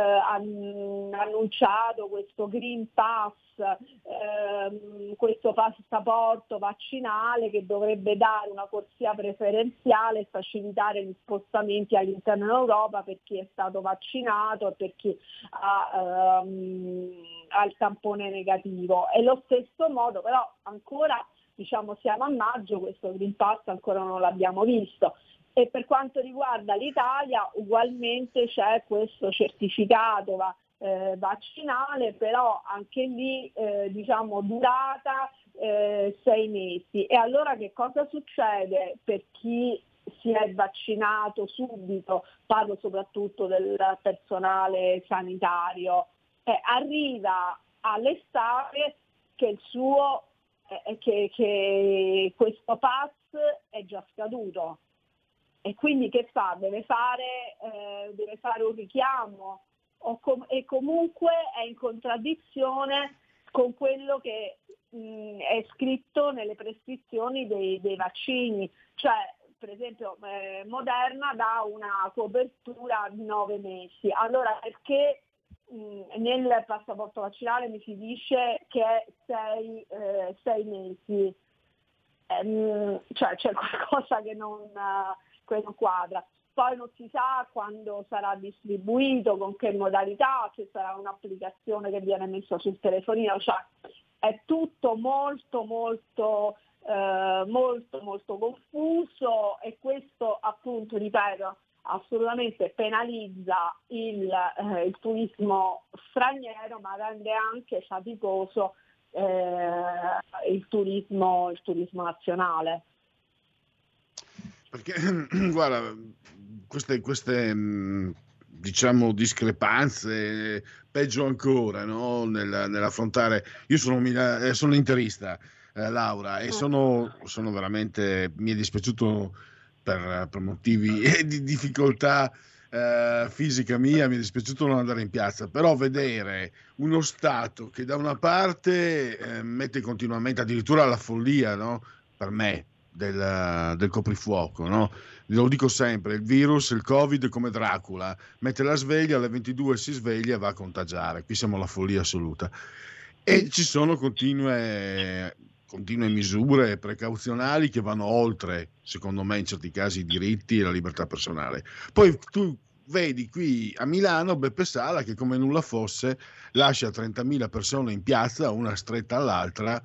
annunciato questo Green Pass, ehm, questo passaporto vaccinale che dovrebbe dare una corsia preferenziale e facilitare gli spostamenti all'interno dell'Europa per chi è stato vaccinato e per chi ha, ehm, ha il tampone negativo. E lo stesso modo però ancora diciamo siamo a maggio, questo Green Pass ancora non l'abbiamo visto. E per quanto riguarda l'Italia ugualmente c'è questo certificato va, eh, vaccinale, però anche lì eh, diciamo durata eh, sei mesi. E allora che cosa succede per chi si è vaccinato subito? Parlo soprattutto del personale sanitario. Eh, arriva all'estate che il suo eh, che, che questo pass è già scaduto e quindi che fa? Deve fare, eh, deve fare un richiamo com- e comunque è in contraddizione con quello che mh, è scritto nelle prescrizioni dei, dei vaccini, cioè per esempio eh, Moderna dà una copertura di nove mesi, allora perché mh, nel passaporto vaccinale mi si dice che è sei, eh, mesi? Ehm, cioè c'è (laughs) qualcosa che non, quello quadra. Poi non si sa quando sarà distribuito, con che modalità, se sarà un'applicazione che viene messa sul telefonino, cioè è tutto molto molto eh, molto molto confuso e questo appunto ripeto assolutamente penalizza il, eh, il turismo straniero ma rende anche faticoso eh, il, turismo, il turismo nazionale. Perché, (clears throat) guarda, queste, queste mm, diciamo discrepanze, peggio ancora no? Nel, nell'affrontare. Io sono, sono interista, eh, Laura, e sono, sono, veramente, mi è dispiaciuto per, per motivi (laughs) di difficoltà eh, fisica mia, mi è dispiaciuto non andare in piazza, però vedere uno Stato che da una parte eh, mette continuamente addirittura la follia, no? per me, del, del coprifuoco, no? lo dico sempre, il virus, il covid come Dracula, mette la sveglia, alle 22 si sveglia e va a contagiare, qui siamo alla follia assoluta. E ci sono continue, continue misure precauzionali che vanno oltre, secondo me, in certi casi i diritti e la libertà personale. Poi tu vedi qui a Milano Beppe Sala che come nulla fosse lascia 30.000 persone in piazza, una stretta all'altra,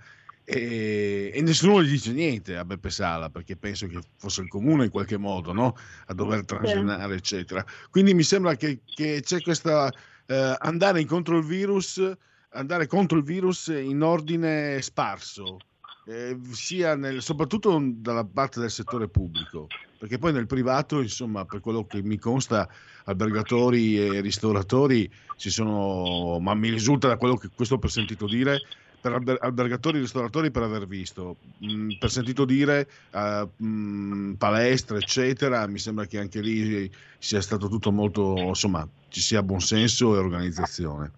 e, e, nessuno gli dice niente a Beppe Sala perché penso che fosse il comune in qualche modo no? a dover transigionare eccetera quindi mi sembra che, che c'è questa eh, andare incontro il virus andare contro il virus in ordine sparso eh, sia nel, soprattutto dalla parte del settore pubblico perché poi nel privato insomma per quello che mi consta albergatori e ristoratori ci sono ma mi risulta da quello che questo ho sentito dire per albergatori e ristoratori per aver visto, mh, mm, per sentito dire uh, mh, palestre, eccetera, mi sembra che anche lì sia stato tutto molto, insomma, ci sia buonsenso e organizzazione.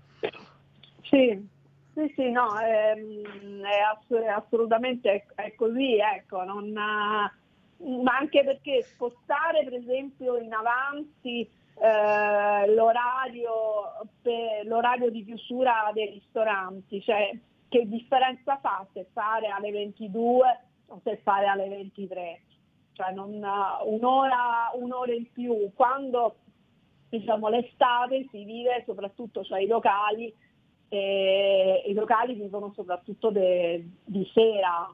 Sì, sì, sì, no, è, è ass- assolutamente è così, ecco, non, ma anche perché spostare per esempio in avanti eh, l'orario, per, l'orario di chiusura dei ristoranti, cioè che differenza fa se fare alle 22 o se fare alle 23? Cioè non, un'ora, un'ora in più, quando diciamo, l'estate si vive soprattutto, cioè i locali, eh, i locali vivono soprattutto de, di sera.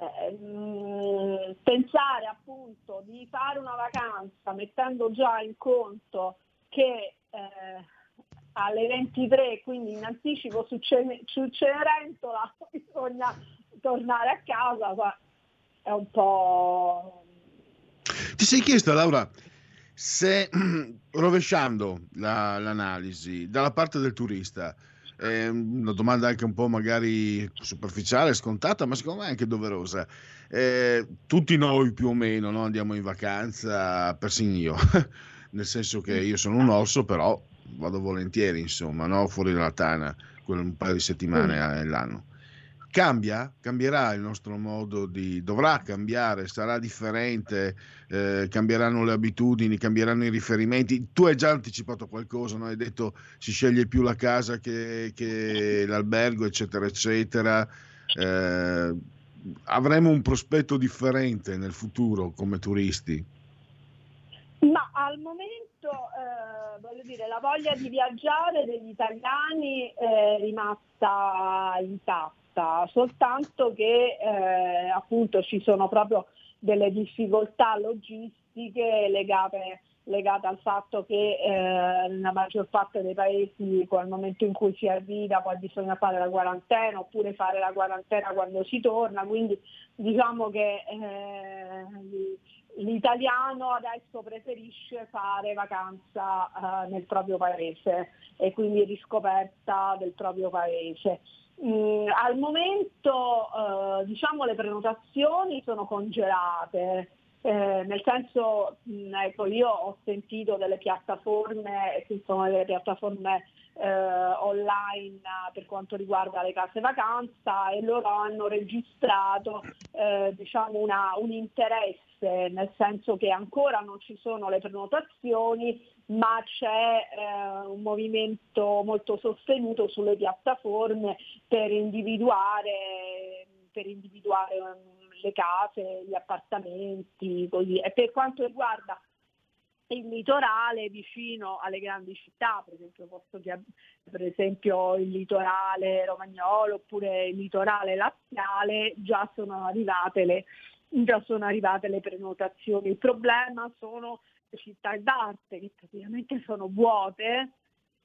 Eh, mh, pensare appunto di fare una vacanza mettendo già in conto che eh, alle 23, quindi in anticipo su, Cene- su Cenerentola (laughs) bisogna tornare a casa, è un po'... Ti sei chiesto Laura se (clears throat) rovesciando la, l'analisi dalla parte del turista, eh, una domanda anche un po' magari superficiale, scontata, ma secondo me anche doverosa. Eh, tutti noi più o meno no? andiamo in vacanza, persino io, (laughs) nel senso che io sono un orso, però vado volentieri, insomma, no? fuori dalla tana, un paio di settimane all'anno. Cambia? Cambierà il nostro modo di... dovrà cambiare, sarà differente, eh, cambieranno le abitudini, cambieranno i riferimenti. Tu hai già anticipato qualcosa, no? hai detto si sceglie più la casa che, che l'albergo, eccetera, eccetera. Eh, avremo un prospetto differente nel futuro come turisti? Ma al momento, eh, voglio dire, la voglia di viaggiare degli italiani è rimasta intatta, soltanto che eh, appunto ci sono proprio delle difficoltà logistiche legate, legate al fatto che eh, nella maggior parte dei paesi al momento in cui si arriva poi bisogna fare la quarantena oppure fare la quarantena quando si torna, quindi diciamo che eh, l'italiano adesso preferisce fare vacanza eh, nel proprio paese e quindi riscoperta del proprio paese. Mm, al momento eh, diciamo le prenotazioni sono congelate, eh, nel senso mh, mm, ecco, io ho sentito delle piattaforme, che sono delle piattaforme online per quanto riguarda le case vacanza e loro hanno registrato eh, diciamo una, un interesse nel senso che ancora non ci sono le prenotazioni, ma c'è eh, un movimento molto sostenuto sulle piattaforme per individuare, per individuare um, le case, gli appartamenti, così. E per quanto riguarda il litorale vicino alle grandi città, per esempio, posto che, per esempio il litorale romagnolo oppure il litorale laziale, già sono arrivate le, già sono arrivate le prenotazioni. Il problema sono le città d'arte che praticamente sono vuote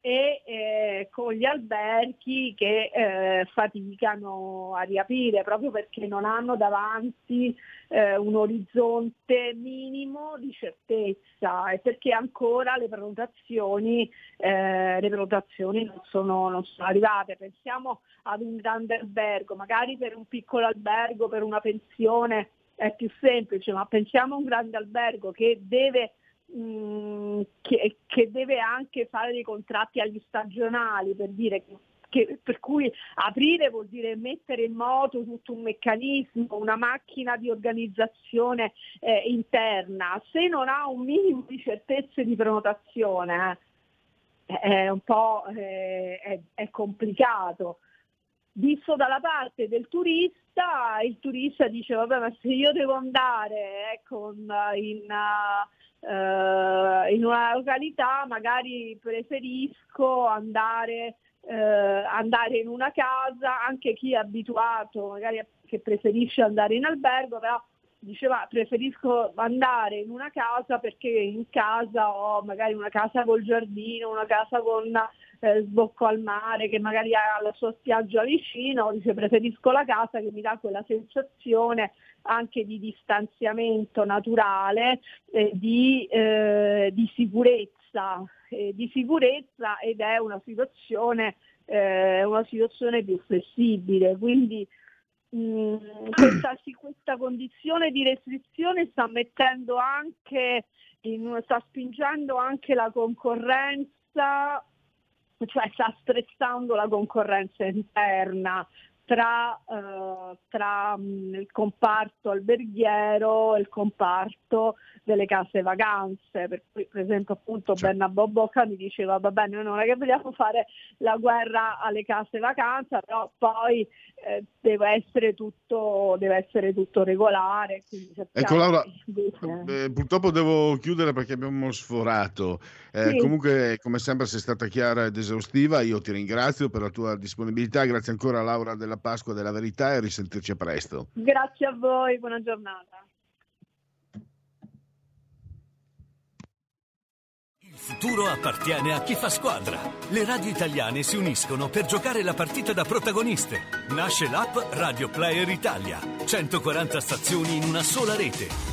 e eh, con gli alberghi che eh, faticano a riaprire proprio perché non hanno davanti eh, un orizzonte minimo di certezza e perché ancora le prenotazioni, eh, le prenotazioni non, sono, non sono arrivate. Pensiamo ad un grande albergo, magari per un piccolo albergo, per una pensione è più semplice, ma pensiamo a un grande albergo che deve Mm, che, che, deve anche fare dei contratti agli stagionali per dire che, che, per cui aprire vuol dire mettere in moto tutto un meccanismo, una macchina di organizzazione eh, interna. Se non ha un minimo di certezze di prenotazione eh, è un po' eh, è, è complicato. Visto dalla parte del turista, il turista dice vabbè ma se io devo andare ecco, in, uh, eh, in una località magari preferisco andare, eh, andare in una casa, anche chi è abituato magari che preferisce andare in albergo, però diceva preferisco andare in una casa perché in casa ho magari una casa col giardino, una casa con eh, sbocco al mare che magari ha la sua spiaggia vicino, dice preferisco la casa che mi dà quella sensazione anche di distanziamento naturale, eh, di, eh, di, sicurezza, di, sicurezza, ed è una situazione, eh, una situazione più flessibile. Quindi mh, mm, questa, questa, condizione di restrizione sta mettendo anche, in, sta spingendo anche la concorrenza (laughs) cioè sta stressando la concorrenza interna tra, eh, tra mh, il comparto alberghiero e il comparto delle case vacanze, per cui per esempio appunto cioè. Bernabò Bocca mi diceva va bene, noi non è che vogliamo fare la guerra alle case vacanza, però poi eh, deve, essere tutto, deve essere tutto regolare. Ecco Laura, eh, purtroppo devo chiudere perché abbiamo sforato, eh, sì. comunque come sempre sei stata chiara ed esaustiva, io ti ringrazio per la tua disponibilità, grazie ancora a Laura della Pasqua della Verità e risentirci presto. Grazie a voi, buona giornata. futuro appartiene a chi fa squadra. Le radio italiane si uniscono per giocare la partita da protagoniste. Nasce l'app Radio Player Italia. 140 stazioni in una sola rete.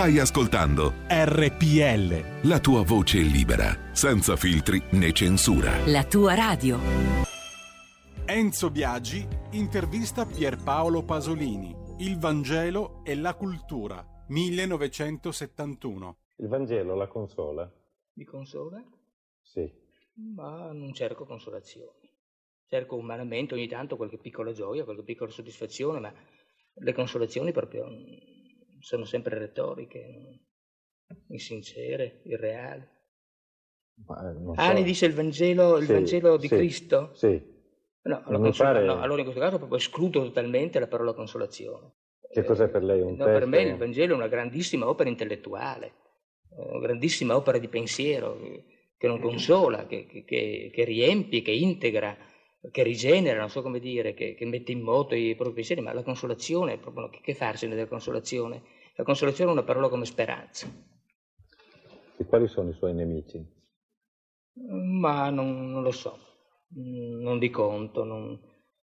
Stai ascoltando RPL. La tua voce libera, senza filtri né censura. La tua radio. Enzo Biagi intervista Pierpaolo Pasolini. Il Vangelo e la cultura, 1971. Il Vangelo la consola? Mi consola? Sì. Ma non cerco consolazioni. Cerco umanamente ogni tanto qualche piccola gioia, qualche piccola soddisfazione, ma le consolazioni proprio sono sempre retoriche, insincere, irreali. Ma, eh, ah, so. ne dice il Vangelo, il sì, Vangelo di sì, Cristo? Sì. No, consola, pare... no, allora in questo caso proprio escludo totalmente la parola consolazione. Che cos'è per lei un no, testo? Per me il Vangelo è una grandissima opera intellettuale, una grandissima opera di pensiero che non consola, che, che, che riempie, che integra, che rigenera, non so come dire, che, che, mette in moto i propri pensieri, ma la consolazione, proprio, che farsene della consolazione? La consolazione è una parola come speranza. E quali sono i suoi nemici? Ma non, non lo so. Mm, non di conto. Non...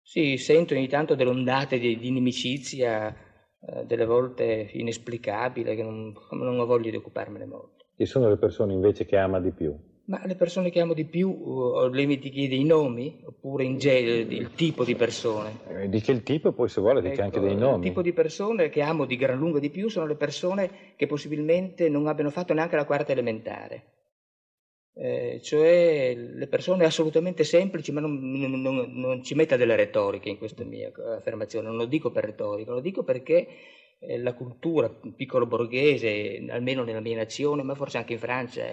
Sì, sento ogni tanto delle ondate di, di inimicizia, eh, delle volte inesplicabile, che non, non ho voglia di occuparmene molto. Chi sono le persone invece che ama di più? Ma le persone che amo di più, uh, lei mi chiede i nomi oppure in genere il tipo di persone? Eh, dica il tipo e poi se vuole dica ecco, anche dei nomi. Il tipo di persone che amo di gran lunga di più sono le persone che possibilmente non abbiano fatto neanche la quarta elementare eh, cioè le persone assolutamente semplici, ma non, non, non, ci metta delle retoriche in questa mia affermazione, non lo dico per retorica, lo dico perché eh, la cultura piccolo borghese, almeno nella mia nazione, ma forse anche in Francia,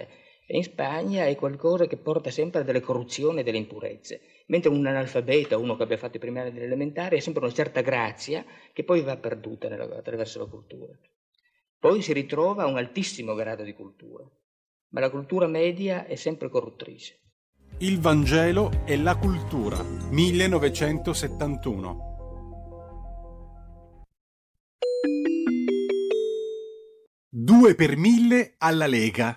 in Spagna è qualcosa che porta sempre a delle corruzioni e delle impurezze. Mentre un analfabeta, uno che abbia fatto i primi anni dell'elementare, ha sempre una certa grazia che poi va perduta nella, attraverso la cultura. Poi si ritrova a un altissimo grado di cultura, ma la cultura media è sempre corruttrice. Il Vangelo e la cultura, 1971. Due per mille alla Lega.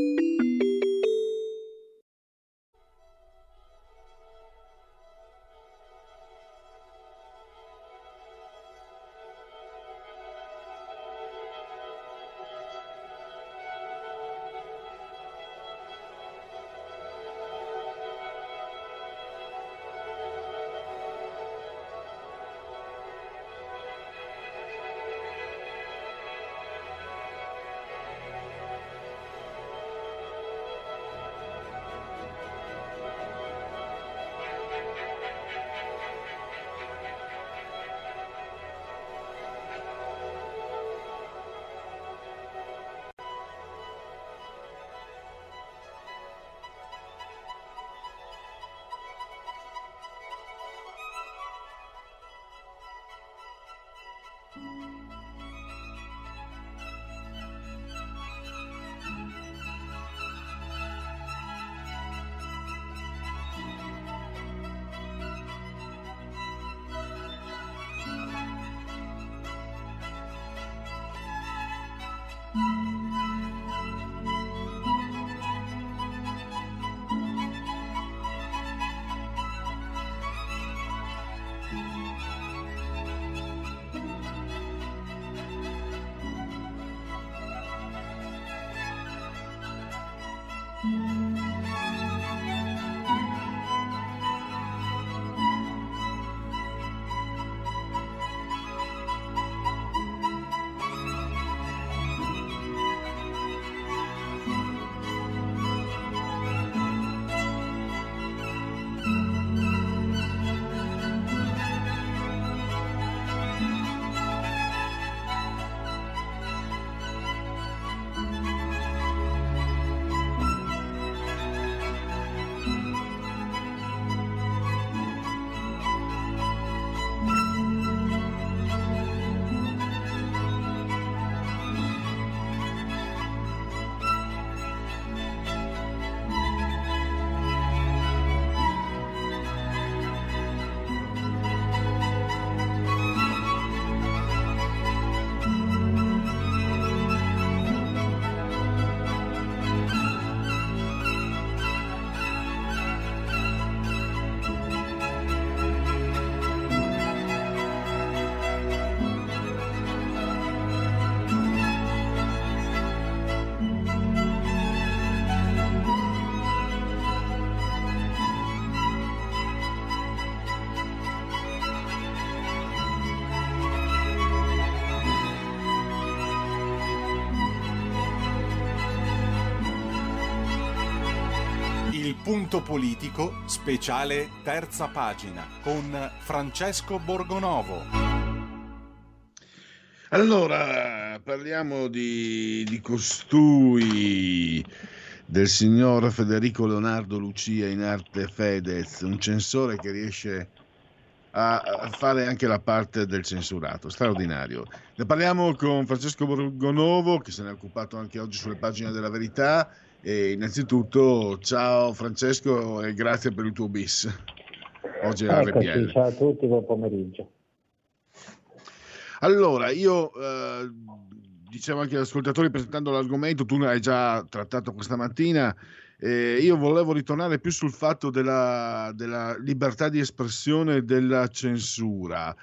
Punto politico, speciale terza pagina, con Francesco Borgonovo. Allora, parliamo di, di costui del signor Federico Leonardo Lucia in arte Fedez, un censore che riesce a fare anche la parte del censurato, straordinario. Ne parliamo con Francesco Borgonovo, che se ne è occupato anche oggi sulle pagine della verità. E innanzitutto, ciao Francesco e grazie per il tuo bis. Oggi è Eccoci, RPL. ciao a tutti, buon pomeriggio. Allora, io eh, dicevo anche agli ascoltatori presentando l'argomento, tu ne hai già trattato questa mattina, eh, io volevo ritornare più sul fatto della, della libertà di espressione e della censura.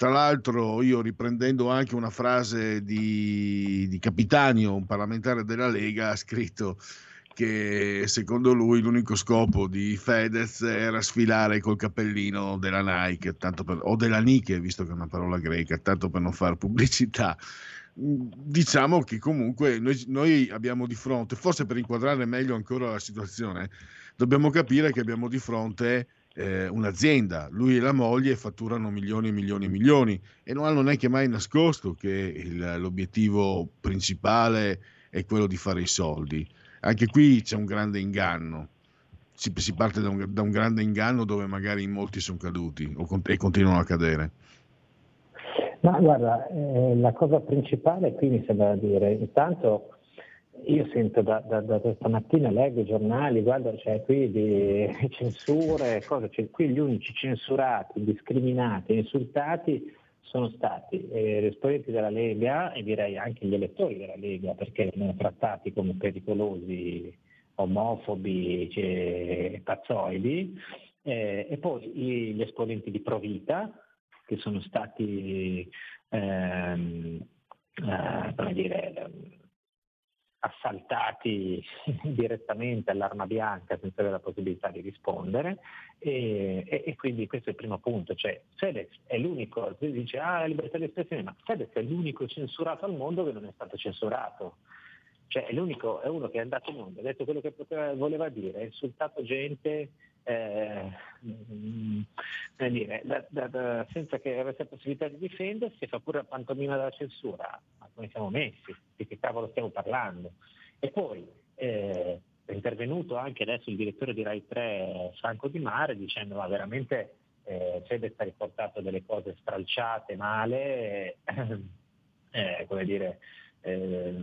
Tra l'altro, io riprendendo anche una frase di, di Capitanio, un parlamentare della Lega, ha scritto che secondo lui l'unico scopo di Fedez era sfilare col cappellino della Nike per, o della Nike, visto che è una parola greca, tanto per non fare pubblicità. Diciamo che comunque noi, noi abbiamo di fronte, forse per inquadrare meglio ancora la situazione, dobbiamo capire che abbiamo di fronte eh, un'azienda, lui e la moglie fatturano milioni e milioni e milioni e non hanno neanche mai nascosto che il, l'obiettivo principale è quello di fare i soldi. Anche qui c'è un grande inganno, si, si parte da un, da un, grande inganno dove magari molti sono caduti o, e continuano a cadere. Ma guarda, eh, la cosa principale qui mi sembra dire, intanto io sento da, da, da questa mattina, leggo i giornali, guarda, c'è qui di (laughs) censure, cose, cioè, qui gli unici censurati, discriminati, insultati sono stati eh, esponenti della Lega e direi anche gli elettori della Lega perché vengono trattati come pericolosi, omofobi, cioè, pazzoidi, eh, e poi gli esponenti di Provita che sono stati ehm, eh, come dire, assaltati (laughs) direttamente all'arma bianca senza avere la possibilità di rispondere. E, e, e, quindi questo è il primo punto, cioè Fedez è l'unico, si dice ah libertà di espressione, ma Fedez è l'unico censurato al mondo che non è stato censurato, cioè è l'unico, è uno che è andato in mondo, ha detto quello che poteva, voleva dire, ha insultato gente eh, mm, dire, da, da, da, senza che avesse possibilità di difendersi, fa pure la pantomima della censura. Ma come siamo messi? Di che cavolo stiamo parlando? E poi eh, è intervenuto anche adesso il direttore di Rai 3, Franco Di Mare, dicendo ma veramente eh, Fedez ha riportato delle cose stralciate male, eh, (clears throat) come dire, eh,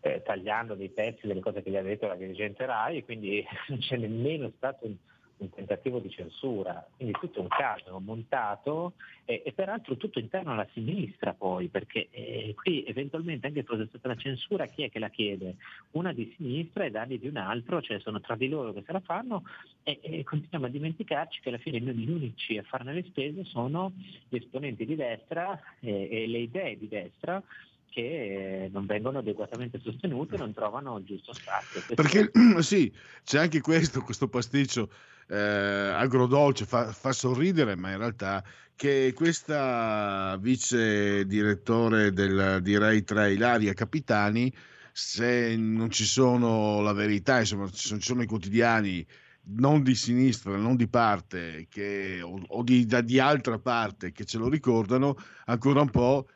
eh, tagliando dei pezzi delle cose che gli ha detto la dirigente RAI e quindi (laughs) non c'è nemmeno stato un, un tentativo di censura, quindi tutto un caso montato e, e, peraltro tutto interno alla sinistra poi, perché eh, qui eventualmente anche fosse stata la censura chi è che la chiede? Una di sinistra e Dani di un altro, cioè sono tra di loro che se la fanno e, e continuiamo a dimenticarci che alla fine gli unici a farne le spese sono gli esponenti di destra e, e le idee di destra che non vengono adeguatamente sostenute, non trovano il giusto spazio. Perché (clears throat) sì, c'è anche questo, questo pasticcio eh, agrodolce, fa, fa, sorridere, ma in realtà che questa vice direttore del, di Rai 3, Ilaria Capitani, se non ci sono la verità, insomma, ci sono i quotidiani non di sinistra, non di parte, che, o, o di, da, di altra parte che ce lo ricordano, ancora un po'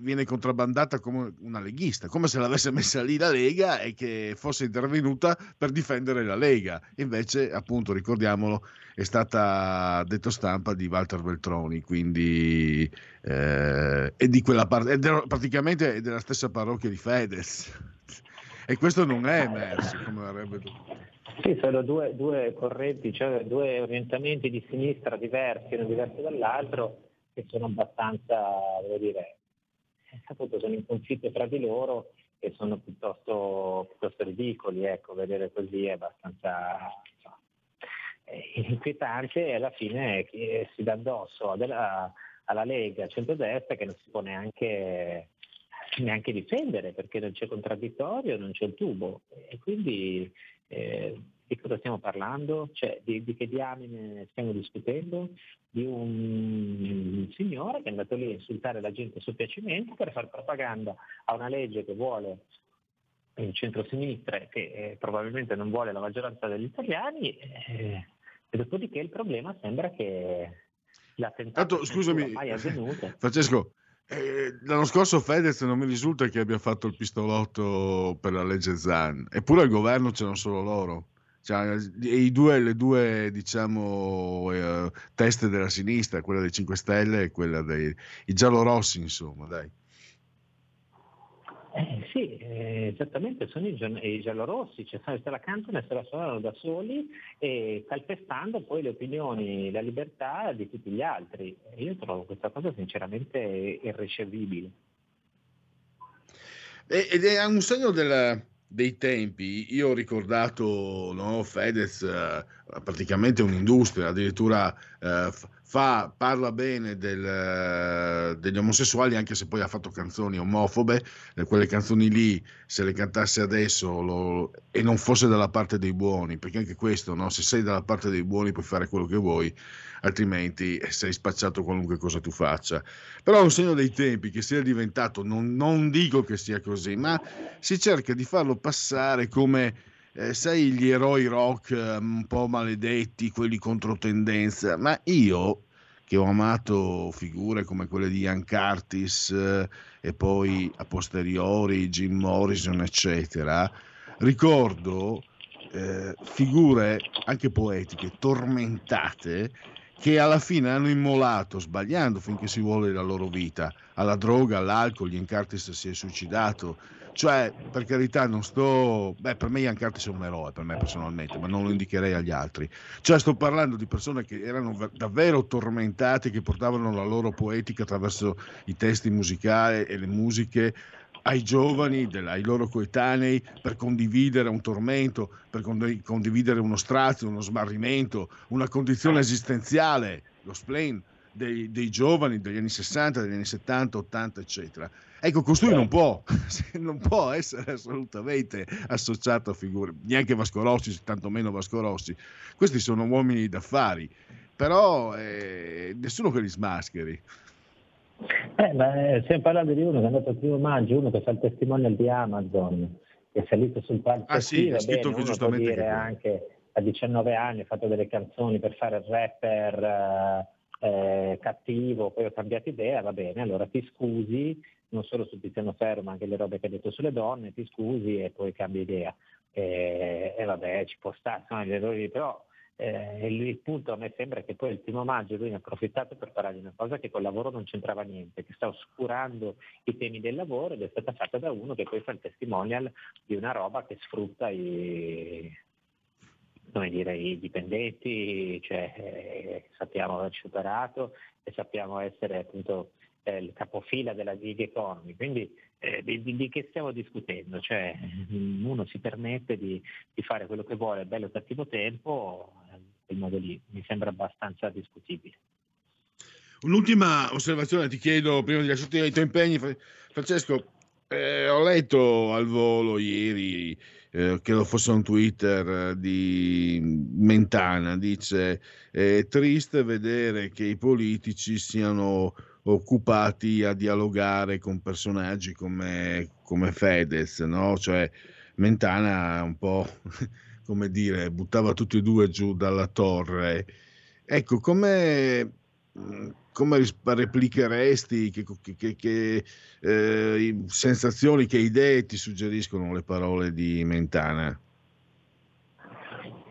viene contrabbandata come una leghista, come se l'avesse messa lì la Lega e che fosse intervenuta per difendere la Lega. Invece, appunto, ricordiamolo, è stata detto stampa di Walter Beltroni, quindi eh, è di quella parte, praticamente è della stessa parrocchia di Fedez. (laughs) e questo non è emerso come avrebbe dovuto. Sì, sono due, due correnti, cioè due orientamenti di sinistra diversi, uno diverso dall'altro, che sono abbastanza, devo dire, appunto sono in conflitto tra di loro e sono piuttosto, piuttosto ridicoli, ecco, vedere così è abbastanza insomma, inquietante e alla fine si dà addosso della, alla Lega centrodestra che non si può neanche, neanche difendere perché non c'è contraddittorio, non c'è il tubo. E quindi eh, di cosa stiamo parlando? Cioè, di, di, che diamine stiamo discutendo? Di un signore che è andato lì a insultare la gente a suo piacimento per fare propaganda a una legge che vuole il centro-sinistra e che eh, probabilmente non vuole la maggioranza degli italiani eh, e dopodiché il problema sembra che l'attentato scusami, mai avvenuto. (laughs) Francesco, eh, l'anno scorso Fedez non mi risulta che abbia fatto il pistolotto per la legge Zan, eppure al governo c'erano solo loro. Cioè, i due, le due diciamo, eh, teste della sinistra, quella dei 5 Stelle e quella dei giallorossi, insomma, dai. Eh, sì, eh, esattamente, sono i, i giallorossi, cioè se la cantano e se la suonano da soli e calpestando poi le opinioni, la libertà di tutti gli altri. Io trovo questa cosa sinceramente irricevibile. Ed è un segno della, dei tempi, io ho ricordato no, Fedez, uh, praticamente un'industria, addirittura eh, fa, parla bene del, eh, degli omosessuali anche se poi ha fatto canzoni omofobe, quelle canzoni lì se le cantasse adesso lo, e non fosse dalla parte dei buoni, perché anche questo, no? se sei dalla parte dei buoni puoi fare quello che vuoi, altrimenti sei spacciato qualunque cosa tu faccia. Però è un segno dei tempi che sia diventato, non, non dico che sia così, ma si cerca di farlo passare come eh, sai, gli eroi rock eh, un po' maledetti, quelli contro tendenza, ma io che ho amato figure come quelle di Ian Curtis eh, e poi a posteriori Jim Morrison, eccetera, ricordo eh, figure anche poetiche, tormentate, che alla fine hanno immolato, sbagliando finché si vuole, la loro vita alla droga, all'alcol. Ian Curtis si è suicidato, cioè, per carità, non sto. Beh, per me Ian Curtis è un eroe, per me personalmente, ma non lo indicherei agli altri. Cioè, sto parlando di persone che erano davvero tormentate, che portavano la loro poetica attraverso i testi musicali e le musiche ai giovani, ai loro coetanei, per condividere un tormento, per condividere uno strazio, uno smarrimento, una condizione esistenziale, lo spleen dei, dei giovani degli anni 60, degli anni 70, 80, eccetera. Ecco, costui non può, (laughs) non può essere assolutamente associato a figure, neanche Vasco Rossi, tantomeno Vasco Rossi. Questi sono uomini d'affari, però eh, nessuno che li smascheri. Eh, ma stiamo parlando di uno che è andato il primo maggio, uno che fa il testimonial di Amazon, che è salito sul palco. Ah sì, è scritto bene, che giustamente... Dire anche a 19 anni ha fatto delle canzoni per fare il rapper eh, eh, cattivo, poi ho cambiato idea, va bene, allora ti scusi, non solo su Tiziano Ferro, ma anche le robe che ha detto sulle donne, ti scusi e poi cambi idea. E, e vabbè, ci può stare, sono gli errori, però eh, il punto a me sembra che poi il primo maggio lui ne ha approfittato per parlare di una cosa che col lavoro non c'entrava niente, che sta oscurando i temi del lavoro ed è stata fatta da uno che poi fa il testimonial di una roba che sfrutta i, dire, i dipendenti, cioè, eh, sappiamo aver superato e sappiamo essere appunto eh, il capofila della gig economy, quindi eh, di, di, che stiamo discutendo? Cioè, uno si permette di, di fare quello che vuole, bello o cattivo tempo, in quel modo lì mi sembra abbastanza discutibile. Un'ultima osservazione ti chiedo prima di lasciarti ai tuoi impegni, Francesco. Eh, ho letto al volo ieri, eh, lo fosse un Twitter eh, di Mentana, dice è triste vedere che i politici siano occupati a dialogare con personaggi come, come Fedez, no? Cioè Mentana un po', (laughs) come dire, buttava tutti e due giù dalla torre. Ecco, come, come replicheresti, che, che, che eh, sensazioni, che idee ti suggeriscono le parole di Mentana?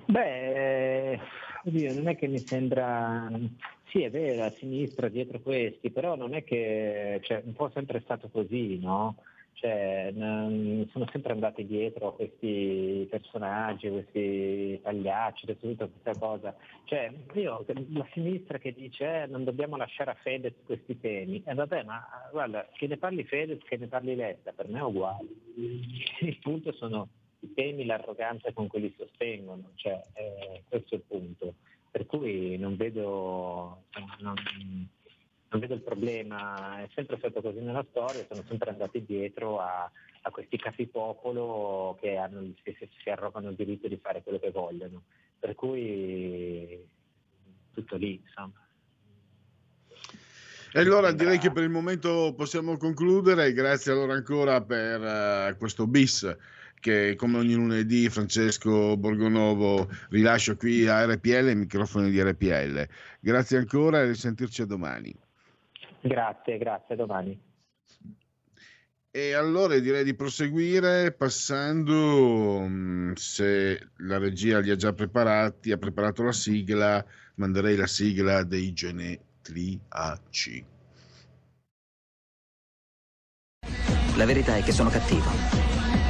Beh, oddio, non è che mi sembra sì, è vero, a sinistra dietro questi, però non è che, cioè, un po' sempre stato così, no? Cioè, sono sempre andati dietro a questi personaggi, questi pagliacci, tutta questa cosa. Cioè, io, la sinistra che dice eh, non dobbiamo lasciare a Fedez questi temi, e eh, vabbè, ma guarda, che ne parli Fedez, che ne parli Letta, per me è uguale. (laughs) Il punto sono i temi, l'arroganza con cui li sostengono, cioè, eh, questo è il punto per cui non vedo, non, non vedo, il problema, è sempre stato così nella storia, sono sempre andati dietro a, a questi capipopolo che, hanno, che si arrogano il diritto di fare quello che vogliono, per cui tutto lì insomma. E allora direi che per il momento possiamo concludere, grazie allora ancora per uh, questo bis che come ogni lunedì Francesco Borgonovo rilascio qui a RPL i microfoni di RPL. Grazie ancora e risentirci a domani. Grazie, grazie, a domani. E allora direi di proseguire passando, mm, se la regia li ha già preparati, ha preparato la sigla, manderei la sigla dei genetriaci. La verità è che sono cattivo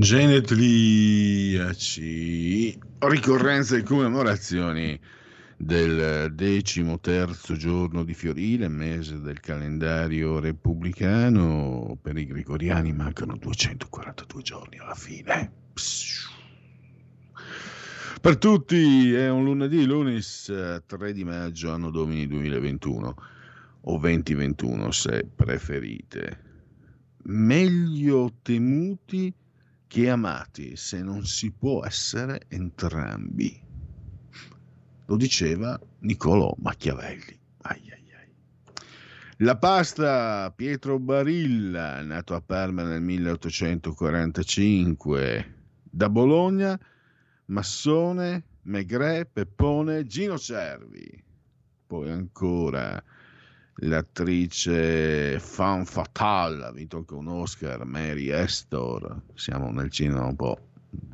Genetriaci, ricorrenze e commemorazioni del decimo terzo giorno di Fiorile, mese del calendario repubblicano. Per i gregoriani mancano 242 giorni alla fine. Per tutti è un lunedì, lunis 3 di maggio, anno domini 2021 o 2021 se preferite. Meglio temuti che amati se non si può essere entrambi. Lo diceva Niccolò Machiavelli. Ai ai ai. La pasta Pietro Barilla, nato a Parma nel 1845, da Bologna, Massone, Maigret, Peppone, Gino Cervi. Poi ancora l'attrice Fan Fatale, ha vinto anche un Oscar, Mary Astor, siamo nel cinema un po',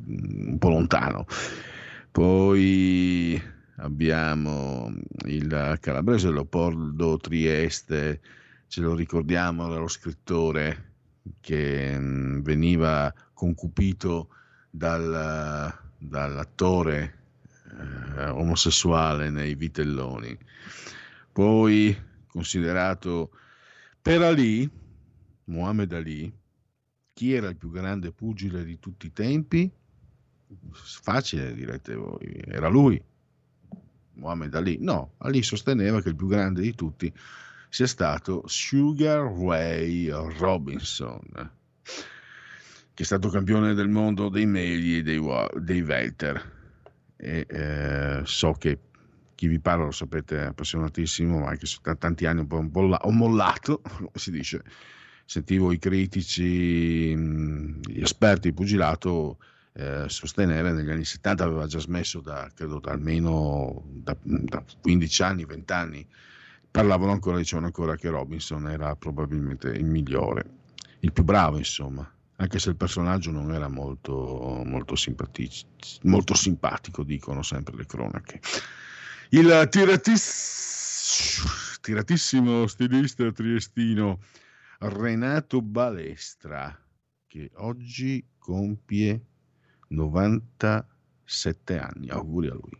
un po lontano. Poi abbiamo il calabrese Leopoldo Trieste, ce lo ricordiamo, era lo scrittore che mm, veniva concupito dal, dall'attore eh, omosessuale nei Vitelloni. Poi considerato per Ali, Muhammad Ali, chi era il più grande pugile di tutti i tempi? Facile direte voi, era lui, Muhammad Ali. No, Ali sosteneva che il più grande di tutti sia stato Sugar Ray Robinson, che è stato campione del mondo dei medi e dei, dei welter. E eh, so che chi vi parla lo sapete appassionatissimo, ma anche se da tanti anni un po', po ho mollato, (laughs) come si dice, sentivo i critici, gli esperti di pugilato eh, sostenere negli anni 70 aveva già smesso da, credo, da almeno da, da 15 anni, 20 anni, parlavano ancora, dicevano ancora che Robinson era probabilmente il migliore, il più bravo insomma, anche se il personaggio non era molto, molto, molto simpatico, dicono sempre le cronache. Il tiratis- tiratissimo stilista triestino Renato Balestra, che oggi compie 97 anni. Auguri a lui.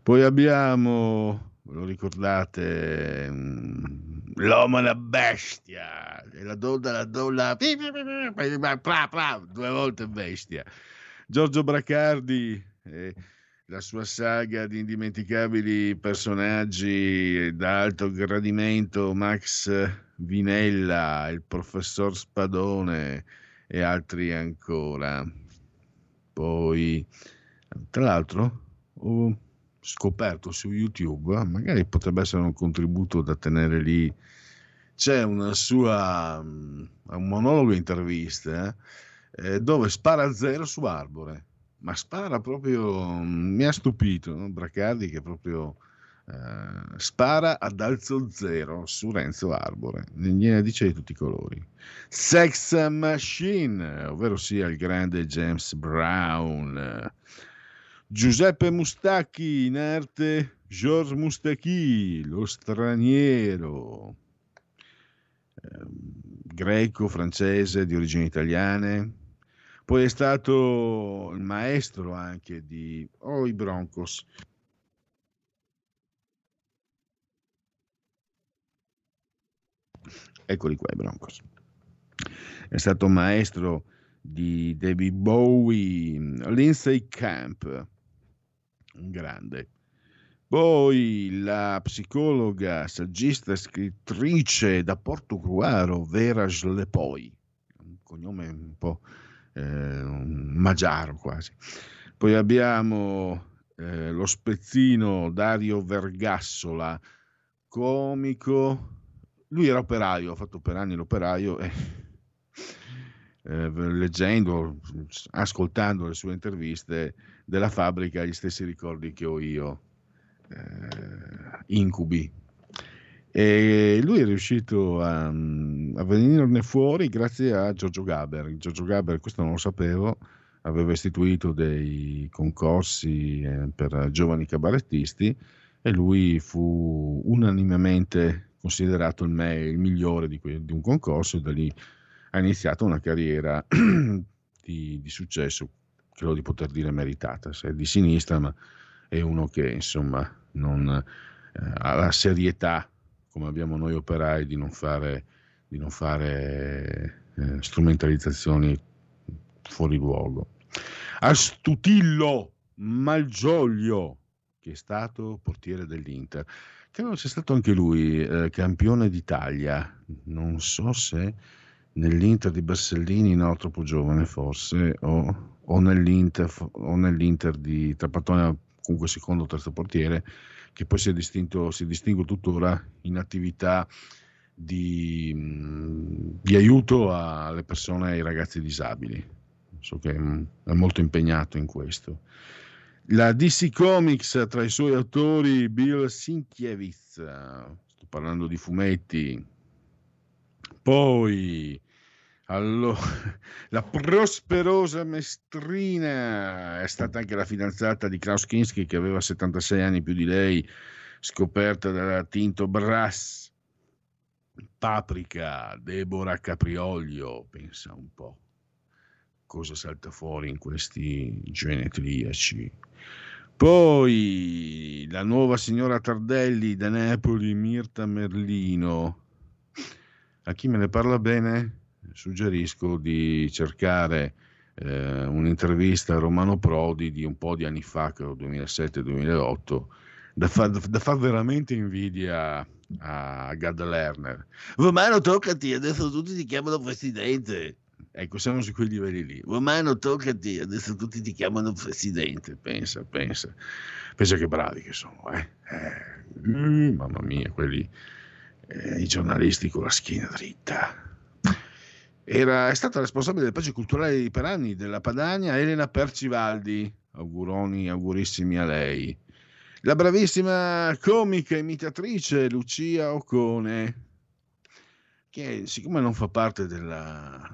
Poi abbiamo, ve lo ricordate, mm, l'uomo e la bestia, e la donna, la donna, due volte bestia. Giorgio Bracardi. Eh, la sua saga di indimenticabili personaggi d'alto gradimento, Max Vinella, il professor Spadone e altri ancora. Poi, tra l'altro, ho scoperto su YouTube, magari potrebbe essere un contributo da tenere lì, c'è una sua, un monologo intervista eh, dove spara a zero su Arbore ma spara proprio, mi ha stupito, no? Bracardi che proprio eh, spara ad alzo zero su Renzo Arbore, gliene dice di tutti i colori. Sex Machine, ovvero sia il grande James Brown. Giuseppe Mustacchi in arte Georges Mustacchi, lo straniero, eh, greco, francese, di origini italiane, poi è stato il maestro anche di oh, i Broncos. Eccoli qua i Broncos. È stato maestro di David Bowie, Lindsay Camp, un grande. Poi la psicologa, saggista scrittrice da Portogruaro, Vera Schlepoi, un cognome un po' eh, un magiaro quasi. Poi abbiamo eh, lo spezzino Dario Vergassola, comico. Lui era operaio, ha fatto per anni l'operaio e eh, leggendo, ascoltando le sue interviste della fabbrica, gli stessi ricordi che ho io, eh, incubi. E lui è riuscito a, a venirne fuori grazie a Giorgio Gaber. Giorgio Gaber, questo non lo sapevo, aveva istituito dei concorsi eh, per giovani cabarettisti e lui fu unanimemente considerato il, me, il migliore di, que- di, un concorso e da lì ha iniziato una carriera (clears throat) di, di, successo, credo di poter dire meritata, se è di sinistra, ma è uno che insomma non eh, ha la serietà come abbiamo noi operai di non fare, di non fare eh, strumentalizzazioni fuori luogo. Astutillo Malgioglio, che è stato portiere dell'Inter. Credo sia stato anche lui eh, campione d'Italia, non so se nell'Inter di Bersellini, no, troppo giovane forse, o, o, nell'Inter, o nell'Inter di Trapattoni, comunque secondo o terzo portiere, che poi si, è distinto, si distingue tuttora in attività di, di aiuto alle persone, ai ragazzi disabili. So che è molto impegnato in questo. La DC Comics tra i suoi autori Bill Sinkiewicz, sto parlando di fumetti. Poi allora, (laughs) la prosperosa Mestrina è stata anche la fidanzata di Klaus Kinski che aveva 76 anni più di lei, scoperta da Tinto Brass. Paprika, Deborah Capriolio, pensa un po' cosa salta fuori in questi genetriaci. Poi la nuova signora Tardelli da Napoli, Mirta Merlino. A chi me ne parla bene? Suggerisco di cercare eh, un'intervista a Romano Prodi di un po' di anni fa, che 2007-2008, da far, da far veramente invidia a Gad Lerner. Romano, toccati, adesso tutti ti chiamano presidente. Ecco, siamo su quei livelli lì. Romano, toccati, adesso tutti ti chiamano presidente. Pensa, pensa. Pensa che bravi che sono, eh. eh mm, mamma mia, quelli, eh, i giornalisti con la schiena dritta. Era, è stata responsabile delle pagine culturali per anni della Padania Elena Percivaldi. Auguroni, augurissimi a lei. La bravissima comica imitatrice Lucia Ocone, che siccome non fa parte della,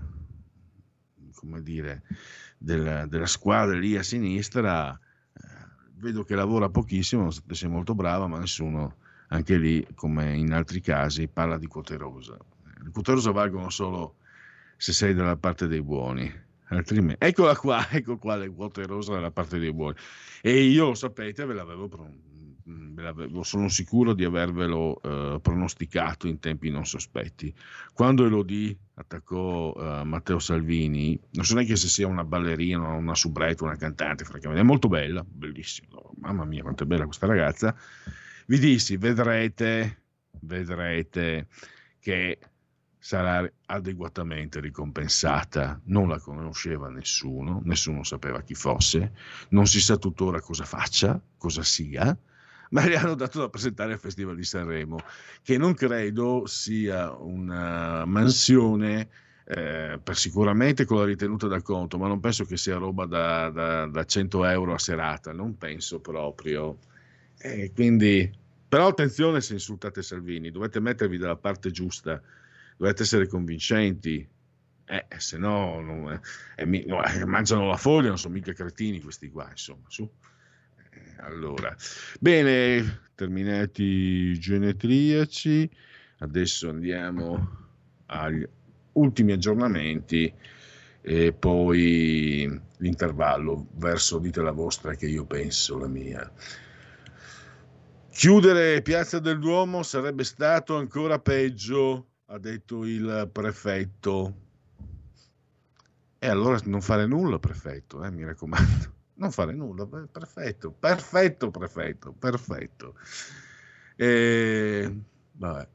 come dire, della, della squadra lì a sinistra, eh, vedo che lavora pochissimo, sei molto brava, ma nessuno, anche lì, come in altri casi, parla di quote rosa. Le quote rosa valgono solo se sei dalla parte dei buoni. Altrimenti, eccola qua, (laughs) ecco qua le quote rosa dalla parte dei buoni. E io, lo sapete, ve l'avevo, ve sono sicuro di avervelo eh, pronosticato in tempi non sospetti. Quando Elodie attaccò eh, Matteo Salvini, non so neanche se sia una ballerina, una subretta, una cantante, francamente, è molto bella, bellissima, mamma mia quanto è bella questa ragazza, vi dissi, vedrete, vedrete che sarà adeguatamente ricompensata. Non la conosceva nessuno, nessuno sapeva chi fosse, non si sa tuttora cosa faccia, cosa sia, ma le hanno dato da presentare al Festival di Sanremo, che non credo sia una mansione eh, per sicuramente con la ritenuta da conto, ma non penso che sia roba da, da, da 100 euro a serata, non penso proprio. Eh, quindi, però attenzione se insultate Salvini, dovete mettervi dalla parte giusta dovete essere convincenti, eh, se no, non, eh, no eh, mangiano la foglia, non sono mica cretini questi qua, insomma, su. Eh, allora, bene, terminati i genetriaci, adesso andiamo agli ultimi aggiornamenti e poi l'intervallo verso dite la vostra che io penso la mia. Chiudere Piazza del Duomo sarebbe stato ancora peggio ha detto il prefetto. E allora non fare nulla, prefetto, eh, mi raccomando. (laughs) Non fare nulla, perfetto, perfetto, prefetto, perfetto. E, vabbè.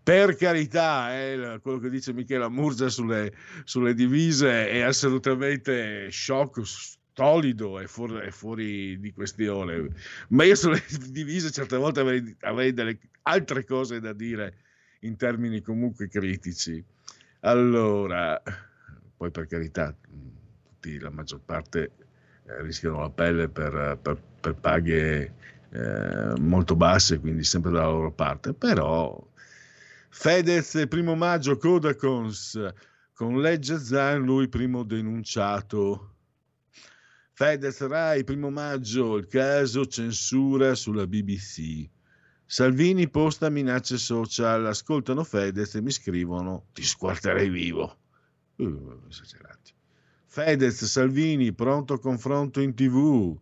Per carità, eh, quello che dice Michela Murgia sulle, sulle divise è assolutamente shock, solido e fuori, fuori di questione. Ma io sulle (laughs) divise certe volte avrei, avrei delle altre cose da dire in termini comunque critici. Allora, poi per carità, tutti, la maggior parte eh, rischiano la pelle per, per, per paghe eh, molto basse, quindi sempre dalla loro parte, però Fedez, primo maggio, Codacons, con legge Zan, lui primo denunciato. Fedez Rai, primo maggio, il caso censura sulla BBC. Salvini posta minacce social, ascoltano Fedez e mi scrivono ti squarterei vivo. Uh, esagerati. Fedez, Salvini, pronto confronto in tv.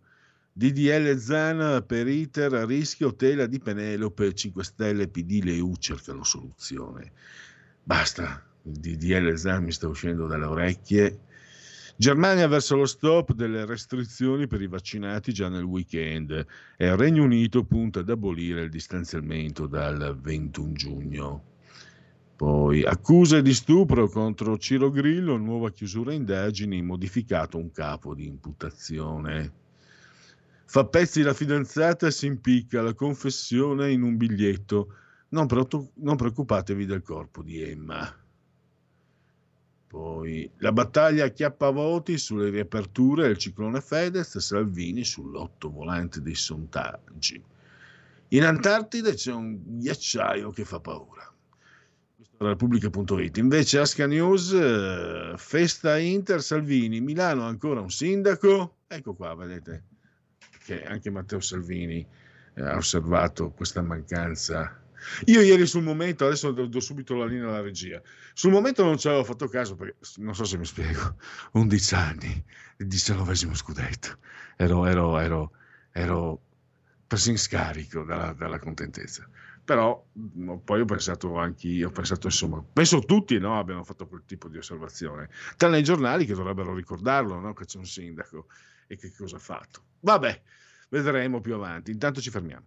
DDL Zan per iter rischio tela di Penelope 5 Stelle PD Leu cercano soluzione. Basta, il DDL Zan mi sta uscendo dalle orecchie. Germania verso lo stop delle restrizioni per i vaccinati già nel weekend e il Regno Unito punta ad abolire il distanziamento dal 21 giugno. Poi accuse di stupro contro Ciro Grillo, nuova chiusura indagini, modificato un capo di imputazione. Fa pezzi la fidanzata e si impicca la confessione in un biglietto. Non, preoccupatevi del corpo di Emma. Poi la battaglia chiappavoti sulle riaperture del ciclone Fedez, Salvini sull'otto volante dei sondaggi. In Antartide c'è un ghiacciaio che fa paura. Repubblica.it. Invece Asca News, eh, festa Inter, Salvini, Milano ancora un sindaco. Ecco qua, vedete che anche Matteo Salvini eh, ha osservato questa mancanza io ieri sul momento, adesso do, subito la linea alla regia, sul momento non ci avevo fatto caso perché, non so se mi spiego, 11 anni, il 19 scudetto, ero, ero, ero, ero preso in scarico dalla, dalla contentezza. Però poi ho pensato anche io, ho pensato insomma, penso tutti no, abbiano fatto quel tipo di osservazione, tranne i giornali che dovrebbero ricordarlo, no, che c'è un sindaco e che cosa ha fatto. Vabbè, vedremo più avanti, intanto ci fermiamo.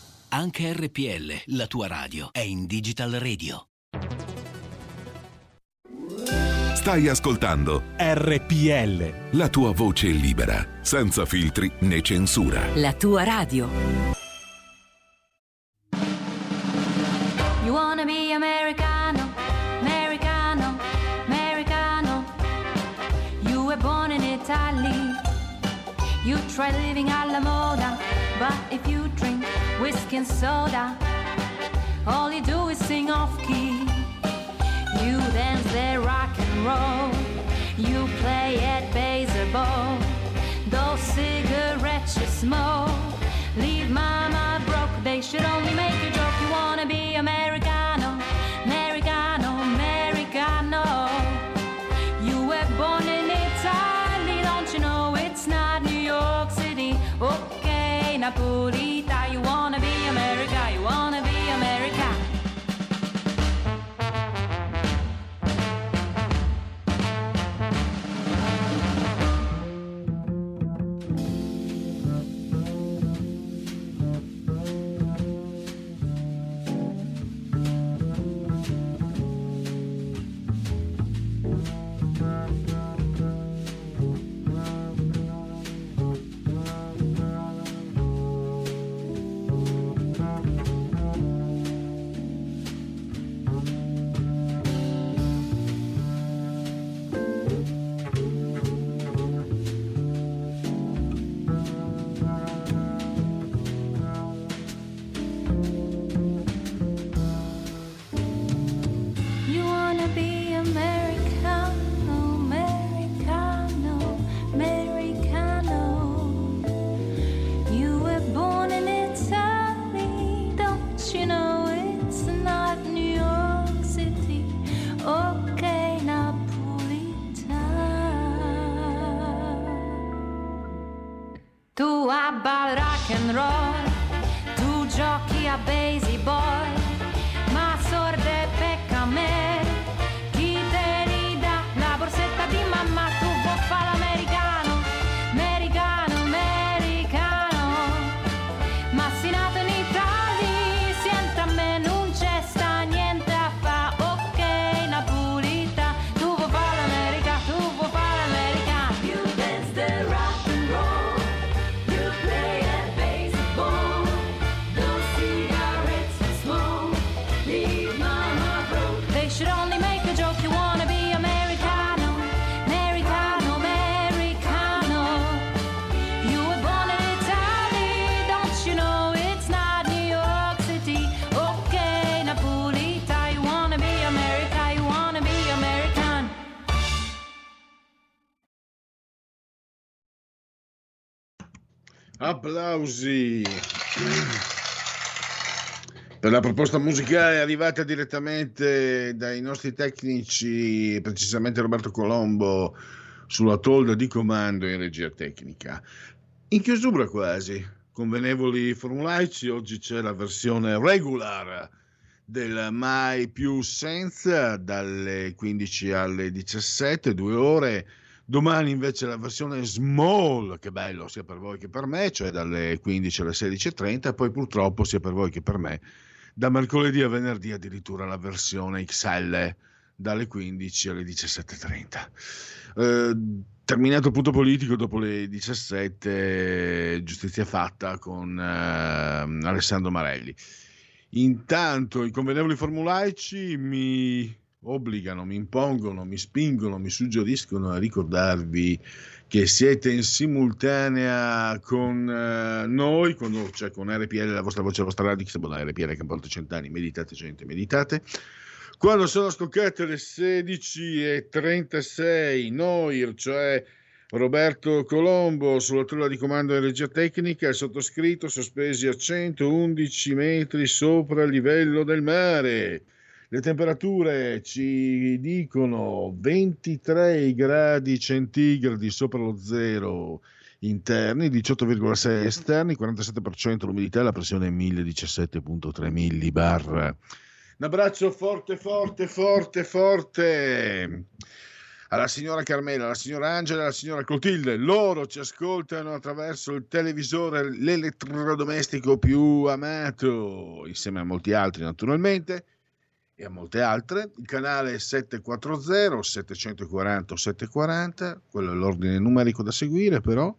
Anche RPL, la tua radio, è in Digital Radio. Stai ascoltando RPL. La tua voce libera, senza filtri né censura. La tua radio. You wanna be Americano, Americano, Americano. You were born in Italy. You try living alla moda, but if you drink whiskey and soda. All you do is sing off key. You dance there rock and roll. You play at baseball. Those cigarettes you smoke. Leave mama broke. They should only make you joke. You wanna be Americano, Applausi per la proposta musicale arrivata direttamente dai nostri tecnici, precisamente Roberto Colombo, sulla tolda di comando in regia tecnica. In chiusura quasi, convenevoli formulaici, oggi c'è la versione regular del Mai più senza dalle 15 alle 17, due ore. Domani invece la versione small, che bello sia per voi che per me, cioè dalle 15 alle 16.30, poi purtroppo sia per voi che per me, da mercoledì a venerdì addirittura la versione XL dalle 15 alle 17.30. Eh, terminato il punto politico dopo le 17, giustizia fatta con eh, Alessandro Marelli. Intanto i convenevoli formulaici mi obbligano, mi impongono, mi spingono, mi suggeriscono a ricordarvi che siete in simultanea con eh, noi, con, cioè con RPL, la vostra voce, la vostra radio, che buona RPL che porta cent'anni, meditate gente, meditate. Quando sono scoccate le 16.36, noi, cioè Roberto Colombo sulla tolla di comando in regia tecnica, il sottoscritto sospesi a 111 metri sopra il livello del mare. Le temperature ci dicono 23 gradi centigradi sopra lo zero interni, 18,6 esterni, 47% l'umidità e la pressione è 1017.3 millibar. Un abbraccio forte, forte, forte, forte alla signora Carmela, alla signora Angela, alla signora Clotilde. Loro ci ascoltano attraverso il televisore, l'elettrodomestico più amato, insieme a molti altri naturalmente e a molte altre. Il canale 740 740 740, quello è l'ordine numerico da seguire però.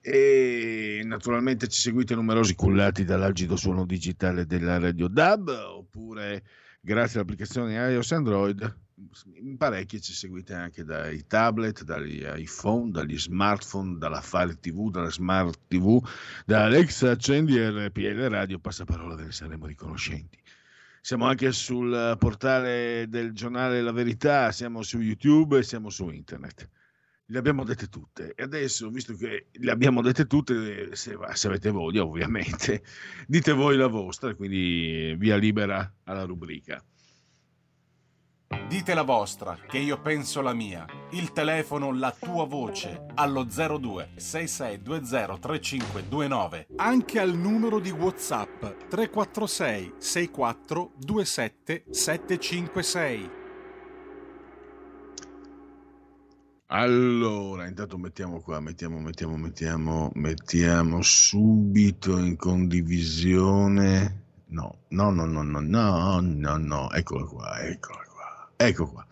E naturalmente ci seguite numerosi cullati dall'algido suono digitale della Radio DAB oppure grazie all'applicazione iOS Android in parecchi ci seguite anche dai tablet, dagli iPhone, dagli smartphone, dalla Fire TV, dalla Smart TV, da Alexa accendi RPL Radio, passaparola ve ne saremo riconoscenti. Siamo anche sul portale del giornale La Verità, siamo su YouTube e siamo su internet. Le abbiamo dette tutte e adesso, visto che le abbiamo dette tutte, se, se avete voglia ovviamente, (laughs) dite voi la vostra, quindi via libera alla rubrica. Dite la vostra, che io penso la mia. Il telefono, la tua voce, allo 02 6620 3529. Anche al numero di WhatsApp 346 64 27 756. Allora, intanto mettiamo qua, mettiamo, mettiamo, mettiamo, mettiamo subito in condivisione. No, no, no, no, no, no, no, no, eccola qua, eccola ecco qua.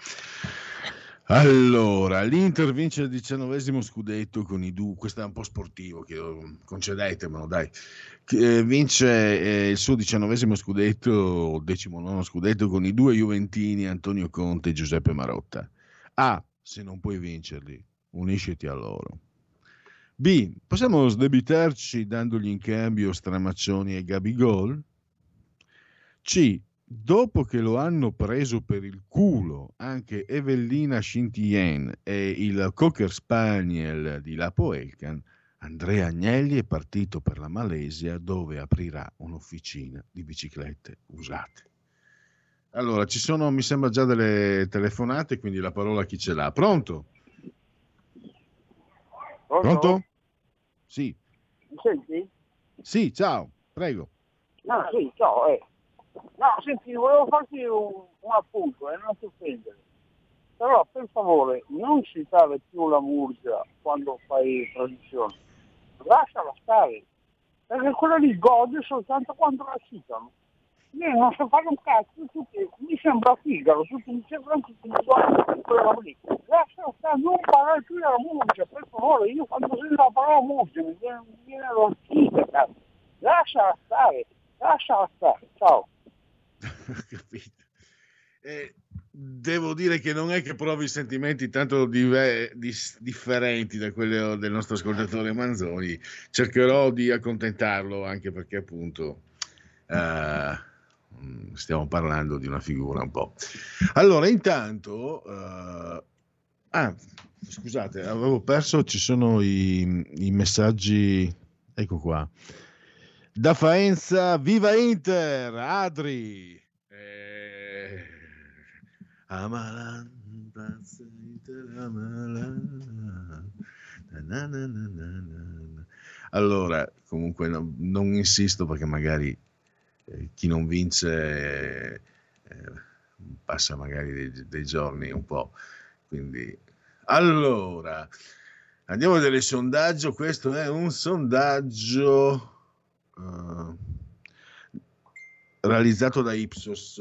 Allora, l'Inter vince il diciannovesimo scudetto con i due, questo è un po' sportivo, chiedo, concedetemelo, dai. Eh, vince eh, il suo diciannovesimo scudetto, decimo nono scudetto, con i due Juventini, Antonio Conte e Giuseppe Marotta. A, se non puoi vincerli, unisciti a loro. B, possiamo sdebitarci dandogli in cambio Stramaccioni e Gabigol? C, dopo che lo hanno preso per il culo anche Evellina Scintien e il Cocker Spaniel di Lapo Elkan, Andrea Agnelli è partito per la Malesia dove aprirà un'officina di biciclette usate. Allora, ci sono, mi sembra, già delle telefonate, quindi la parola a chi ce l'ha. Pronto? Pronto? Sì. Mi senti? Sì, ciao, prego. No, sì, ciao, eh. No, senti, volevo farti un, un appunto, eh, non ti offendere. Però, per favore, non citare più la Murgia quando fai tradizione. Lasciala stare. Perché quella lì gode soltanto quando la citano. Io non so fare un cazzo, tutti, mi sembra figaro, tutti mi sembrano tutti guardano quella lì. Lasciala stare, non parlare più della Murgia, per favore, io quando sento la parola Murgia mi viene, mi viene l'orchita, cazzo. Lasciala stare, lasciala stare, ciao. (laughs) Capito? Eh, devo dire che non è che provi sentimenti tanto dive- dis- differenti da quelli del nostro ascoltatore Manzoni. Cercherò di accontentarlo anche perché appunto mm, stiamo parlando di una figura un po'. Allora, intanto... eh, ah, scusate, avevo perso, ci sono i, i messaggi, ecco qua. Da Faenza, viva Inter, Adri. Amalan, Amalan. Na, na, na. Allora, comunque no- non insisto perché magari eh, chi non vince eh, passa magari dei, dei giorni un po'. Quindi, allora, andiamo a il sondaggio. Questo è un sondaggio eh, realizzato da Ipsos,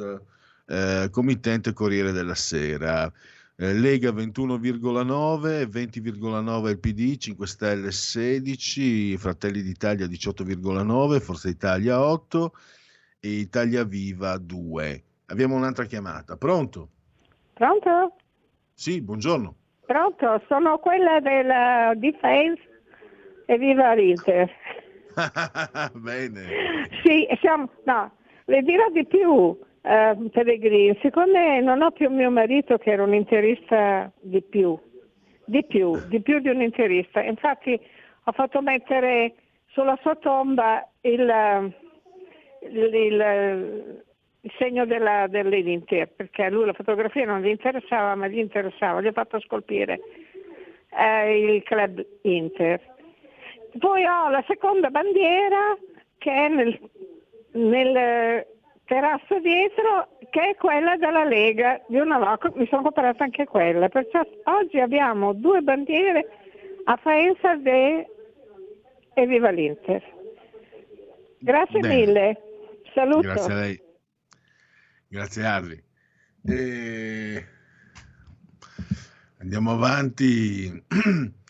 eh, committente Corriere della Sera. Eh, Lega 21,9, 20,9 il PD, 5 Stelle 16, Fratelli d'Italia 18,9, Forza Italia 8 e Italia Viva 2. Abbiamo un'altra chiamata. Pronto? Pronto? Sì, buongiorno. Pronto, sono quella della Defense e viva l'Inter. (laughs) Bene. Sì, siamo, no, le dirò di più, eh, Pellegrini, siccome non ho più mio marito che era un interista di più, di più, di più di un interista, infatti ho fatto mettere sulla sua tomba il, il- il- il segno della, dell'Inter, perché a lui la fotografia non gli interessava, ma gli interessava, gli ho fatto scolpire eh, il club Inter. Poi ho la seconda bandiera che è nel, nel terrazzo dietro, che è quella della Lega di una volta, mi sono comprata anche quella. Perciò oggi abbiamo due bandiere a Faenza de e viva l'Inter. Grazie Bene. mille, saluto. Grazie a lei. Grazie Adri. E... Andiamo avanti. (clears throat)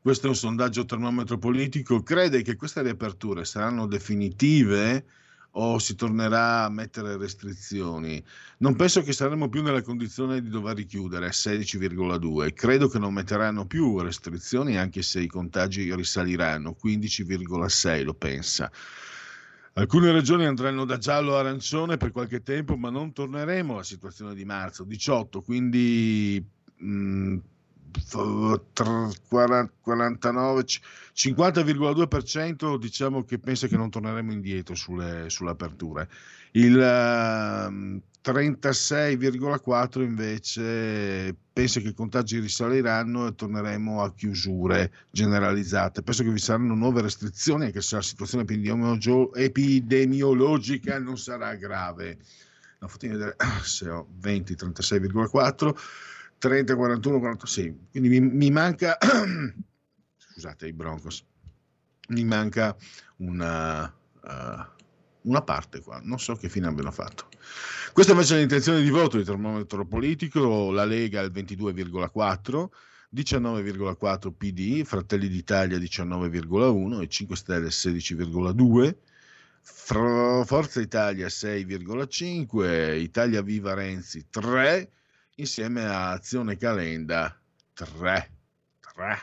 Questo è un sondaggio termometro politico. Crede che queste riaperture saranno definitive o si tornerà a mettere restrizioni? Non penso che saremo più nella condizione di dover richiudere a 16,2. Credo che non metteranno più restrizioni anche se i contagi risaliranno, 15,6 lo pensa. Alcune regioni andranno da giallo a arancione per qualche tempo, ma non torneremo alla situazione di marzo 18, quindi mh, f- tr- 40 49, c- 50,2% diciamo che pensa che non torneremo indietro sulle, sulle aperture. Il ehm, 36,4 invece pensa che i contagi risaliranno e torneremo a chiusure generalizzate. Penso che vi saranno nuove restrizioni anche se la situazione epidemiologica non sarà grave. No, fatemi vedere (coughs) se ho 20, 36,4, 30, 41, 46. Quindi mi, mi manca, (clears throat) scusate, i Broncos, mi manca una, eh, una parte qua, non so che fine abbiano fatto. Questa invece è l'intenzione di voto di termometro politico, la Lega al 22,4, 19,4 PD, Fratelli d'Italia 19,1 e 5 Stelle 16,2. Fra- Forza Italia 6,5, Italia Viva Renzi 3, insieme a Azione Calenda 3. 3.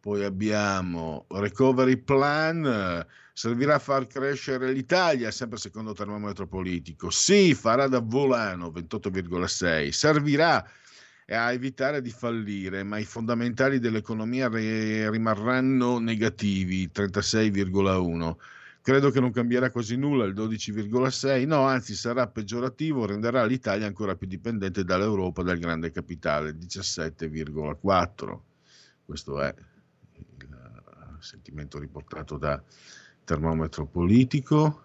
Poi abbiamo Recovery Plan, eh, servirà a far crescere l'Italia, sempre secondo termometro politico. Sì, farà da volano 28,6. Servirà a evitare di fallire, ma i fondamentali dell'economia ri- rimarranno negativi 36,1. Credo che non cambierà quasi nulla il 12,6, no, anzi sarà peggiorativo, renderà l'Italia ancora più dipendente dall'Europa, dal grande capitale, 17,4. Questo è il sentimento riportato da termometro politico.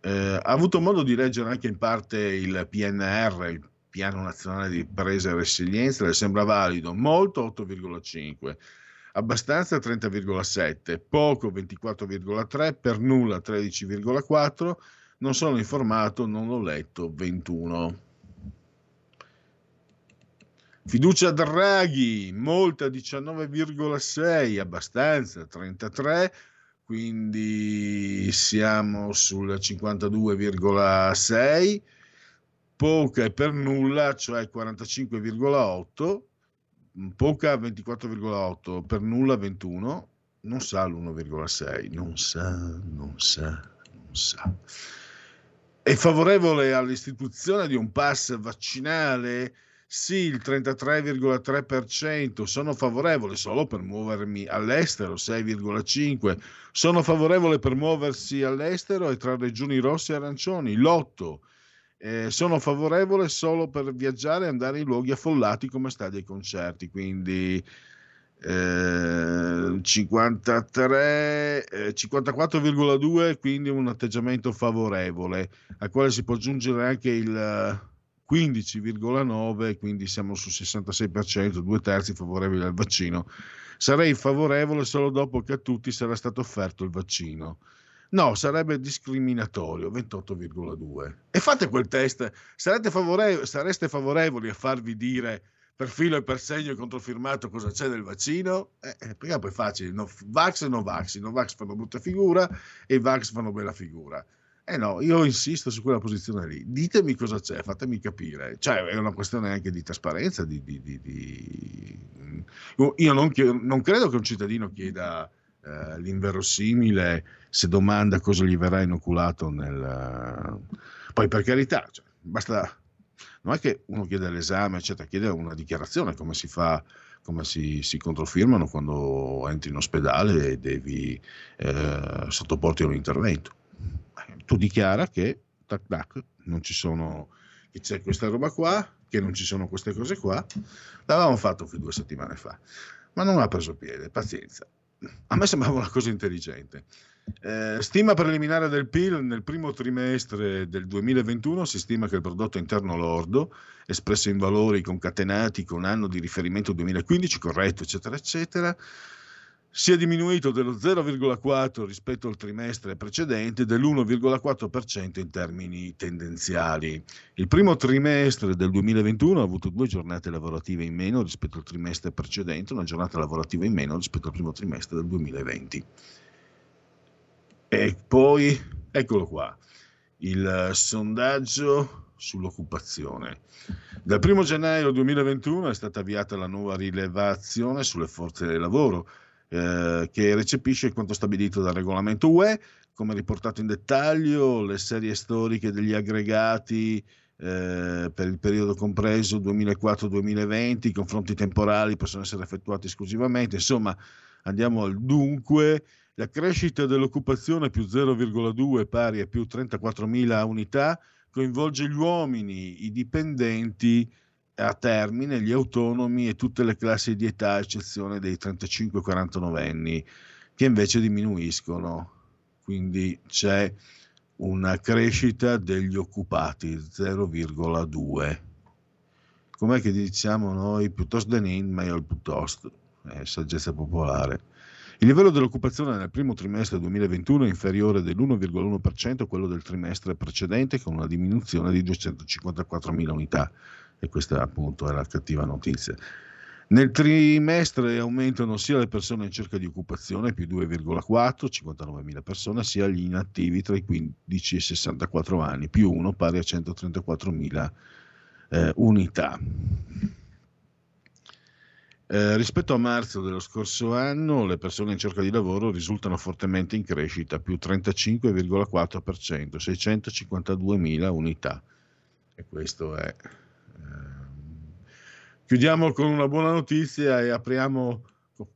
Eh, ha avuto modo di leggere anche in parte il PNR, il Piano Nazionale di Presa e Resilienza, le sembra valido, molto 8,5, abbastanza 30,7, poco 24,3, per nulla 13,4, non sono informato, non l'ho letto 21. Fiducia Draghi, molta 19,6, abbastanza 33, quindi siamo sul 52,6, poca e per nulla, cioè 45,8, poca 24,8, per nulla 21, non sa l'1,6, non sa, non sa, non sa. È favorevole all'istituzione di un pass vaccinale? Sì, il 33,3%. Sono favorevole solo per muovermi all'estero, 6,5%. Sono favorevole per muoversi all'estero e tra regioni rosse e arancioni, l'8%. Eh, sono favorevole solo per viaggiare e andare in luoghi affollati come stadi e concerti, quindi eh, 53, eh, 54,2, quindi un atteggiamento favorevole, al quale si può aggiungere anche il 15,9, quindi siamo sul 66%, due terzi favorevoli al vaccino. Sarei favorevole solo dopo che a tutti sarà stato offerto il vaccino. No, sarebbe discriminatorio, 28,2. E fate quel test, favorevoli, sareste favorevoli a farvi dire per filo e per segno e controfirmato cosa c'è nel vaccino? Eh, eh prima poi è facile, no, Vax e no Vax, i no Vax fanno brutta figura e i Vax fanno bella figura. Eh no, io insisto su quella posizione lì. Ditemi cosa c'è, fatemi capire. Cioè, è una questione anche di trasparenza. Di, di, di, io non, non, credo che un cittadino chieda eh, l'inverosimile se domanda cosa gli verrà inoculato nel... Poi per carità, cioè, basta... Non è che uno chiede l'esame, eccetera, chiede una dichiarazione, come si fa come si, si, controfirmano quando entri in ospedale e devi eh, sottoporti a un intervento. Tu dichiara che tac, tac, non ci sono, che c'è questa roba qua, che non ci sono queste cose qua. L'avevamo fatto due settimane fa, ma non ha preso piede, pazienza. A me sembrava una cosa intelligente. Eh, stima preliminare del PIL nel primo trimestre del 2021 si stima che il prodotto interno lordo, espresso in valori concatenati con anno di riferimento 2015, corretto, eccetera, eccetera, sia diminuito dello 0,4 rispetto al trimestre precedente e dell'1,4% in termini tendenziali. Il primo trimestre del 2021 ha avuto due giornate lavorative in meno rispetto al trimestre precedente, una giornata lavorativa in meno rispetto al primo trimestre del 2020. E poi, eccolo qua, il sondaggio sull'occupazione. Dal 1 gennaio 2021 è stata avviata la nuova rilevazione sulle forze del lavoro eh, che recepisce quanto stabilito dal regolamento UE, come riportato in dettaglio, le serie storiche degli aggregati eh, per il periodo compreso 2004-2020, i confronti temporali possono essere effettuati esclusivamente, insomma andiamo al dunque. La crescita dell'occupazione più 0,2 pari a più 34.000 unità coinvolge gli uomini, i dipendenti a termine, gli autonomi e tutte le classi di età, a eccezione dei 35-49 anni, che invece diminuiscono. Quindi c'è una crescita degli occupati 0,2. Com'è che diciamo noi? Piuttosto denin, meglio piuttosto, è saggezza popolare. Il livello dell'occupazione nel primo trimestre 2021 è inferiore dell'1,1% a quello del trimestre precedente, con una diminuzione di 254.000 unità. E questa appunto è la cattiva notizia. Nel trimestre aumentano sia le persone in cerca di occupazione, più 2,4, 59.000 persone, sia gli inattivi tra i 15 e i 64 anni, più 1, pari a 134.000 eh, unità. Eh, rispetto a marzo dello scorso anno, le persone in cerca di lavoro risultano fortemente in crescita, più 35,4%, 652.000 unità. E questo è. Eh... Chiudiamo con una buona notizia e apriamo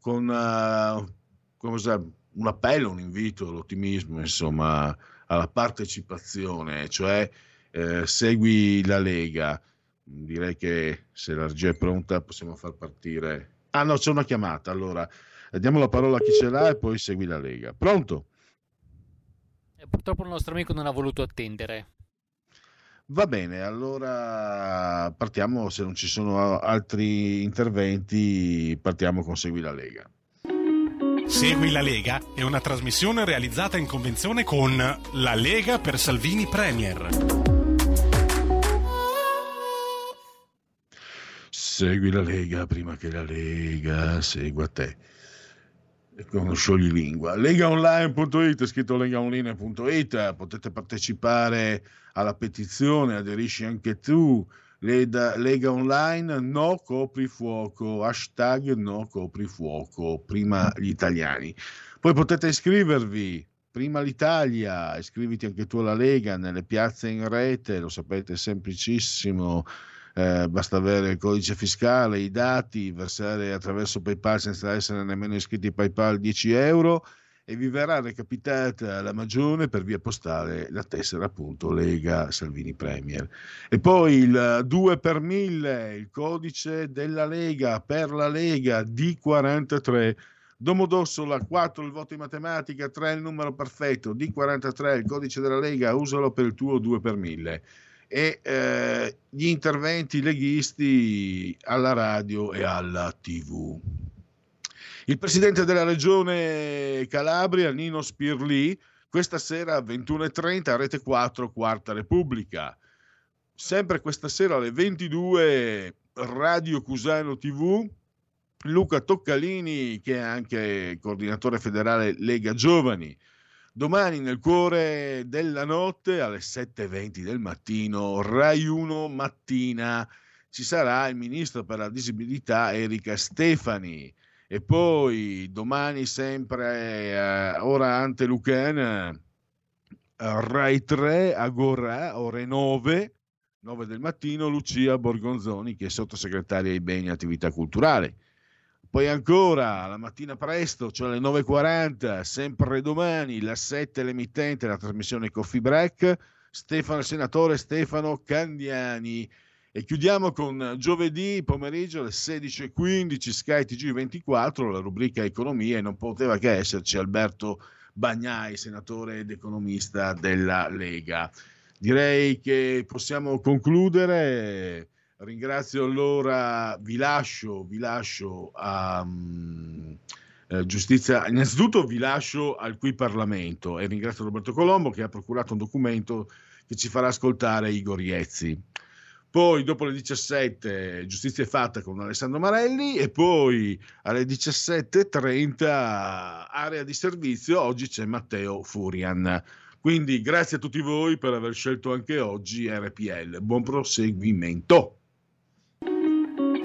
con uh, un appello, un invito all'ottimismo, insomma, alla partecipazione, cioè eh, segui la Lega direi che se la regia è pronta possiamo far partire. Ah no, c'è una chiamata. Allora, Diamo la parola a chi ce l'ha e poi segui la Lega. Pronto? Eh, Purtroppo il nostro amico non ha voluto attendere. Va bene, allora partiamo, se non ci sono altri interventi, partiamo con Segui la Lega. Segui la Lega è una trasmissione realizzata in convenzione con La Lega per Salvini Premier. Segui la Lega prima che la Lega segua te. Con scioglilingua. Legaonline.it, scritto legaonline.it, potete partecipare alla petizione, aderisci anche tu. Lega, Lega Online, no coprifuoco, hashtag no coprifuoco, prima gli italiani. Poi potete iscrivervi, prima l'Italia, iscriviti anche tu alla Lega nelle piazze in rete, lo sapete, è semplicissimo. Eh, basta avere il codice fiscale, i dati, versare attraverso PayPal senza essere nemmeno iscritti a PayPal 10 euro e vi verrà recapitata la magione per via postale la tessera appunto Lega Salvini Premier. E poi il 2 per 1000, il codice della Lega per la Lega D43. Domodossola 4 il voto in matematica, 3 il numero perfetto, D43 il codice della Lega, usalo per il tuo 2 per 1000 e eh, gli interventi leghisti alla radio e alla tv. Il presidente della regione Calabria, Nino Spirli, questa sera a 21.30 a Rete 4, Quarta Repubblica. Sempre questa sera alle 22 Radio Cusano TV, Luca Toccalini, che è anche coordinatore federale Lega Giovani. Domani nel cuore della notte alle 7.20 del mattino, Rai 1 mattina, ci sarà il ministro per la disabilità Erika Stefani. E poi domani sempre, eh, ora ante Lucan, eh, Rai 3, Agora, ore 9, 9 del mattino, Lucia Borgonzoni, che è sottosegretaria ai beni e attività culturali. Poi ancora la mattina presto, cioè alle 9.40, sempre domani, la 7 l'emittente, la trasmissione Coffee Break, Stefano, il senatore Stefano Candiani. E chiudiamo con giovedì pomeriggio alle 16.15 Sky TG24, la rubrica Economia e non poteva che esserci Alberto Bagnai, senatore ed economista della Lega. Direi che possiamo concludere. Ringrazio allora, vi lascio, vi lascio a um, eh, giustizia, innanzitutto vi lascio al qui Parlamento e ringrazio Roberto Colombo che ha procurato un documento che ci farà ascoltare Igor Iezzi. Poi dopo le 17 giustizia è fatta con Alessandro Marelli e poi alle 17.30 area di servizio, oggi c'è Matteo Furian. Quindi grazie a tutti voi per aver scelto anche oggi RPL. Buon proseguimento.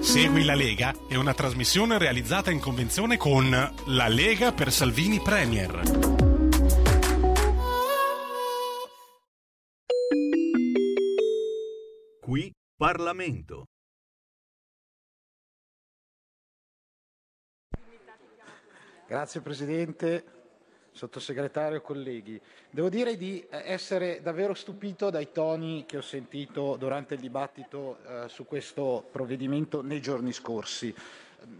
Segui la Lega è una trasmissione realizzata in convenzione con La Lega per Salvini Premier. Qui Parlamento. Grazie Presidente, Sottosegretario, colleghi. Devo dire di eh, essere davvero stupito dai toni che ho sentito durante il dibattito eh, su questo provvedimento nei giorni scorsi.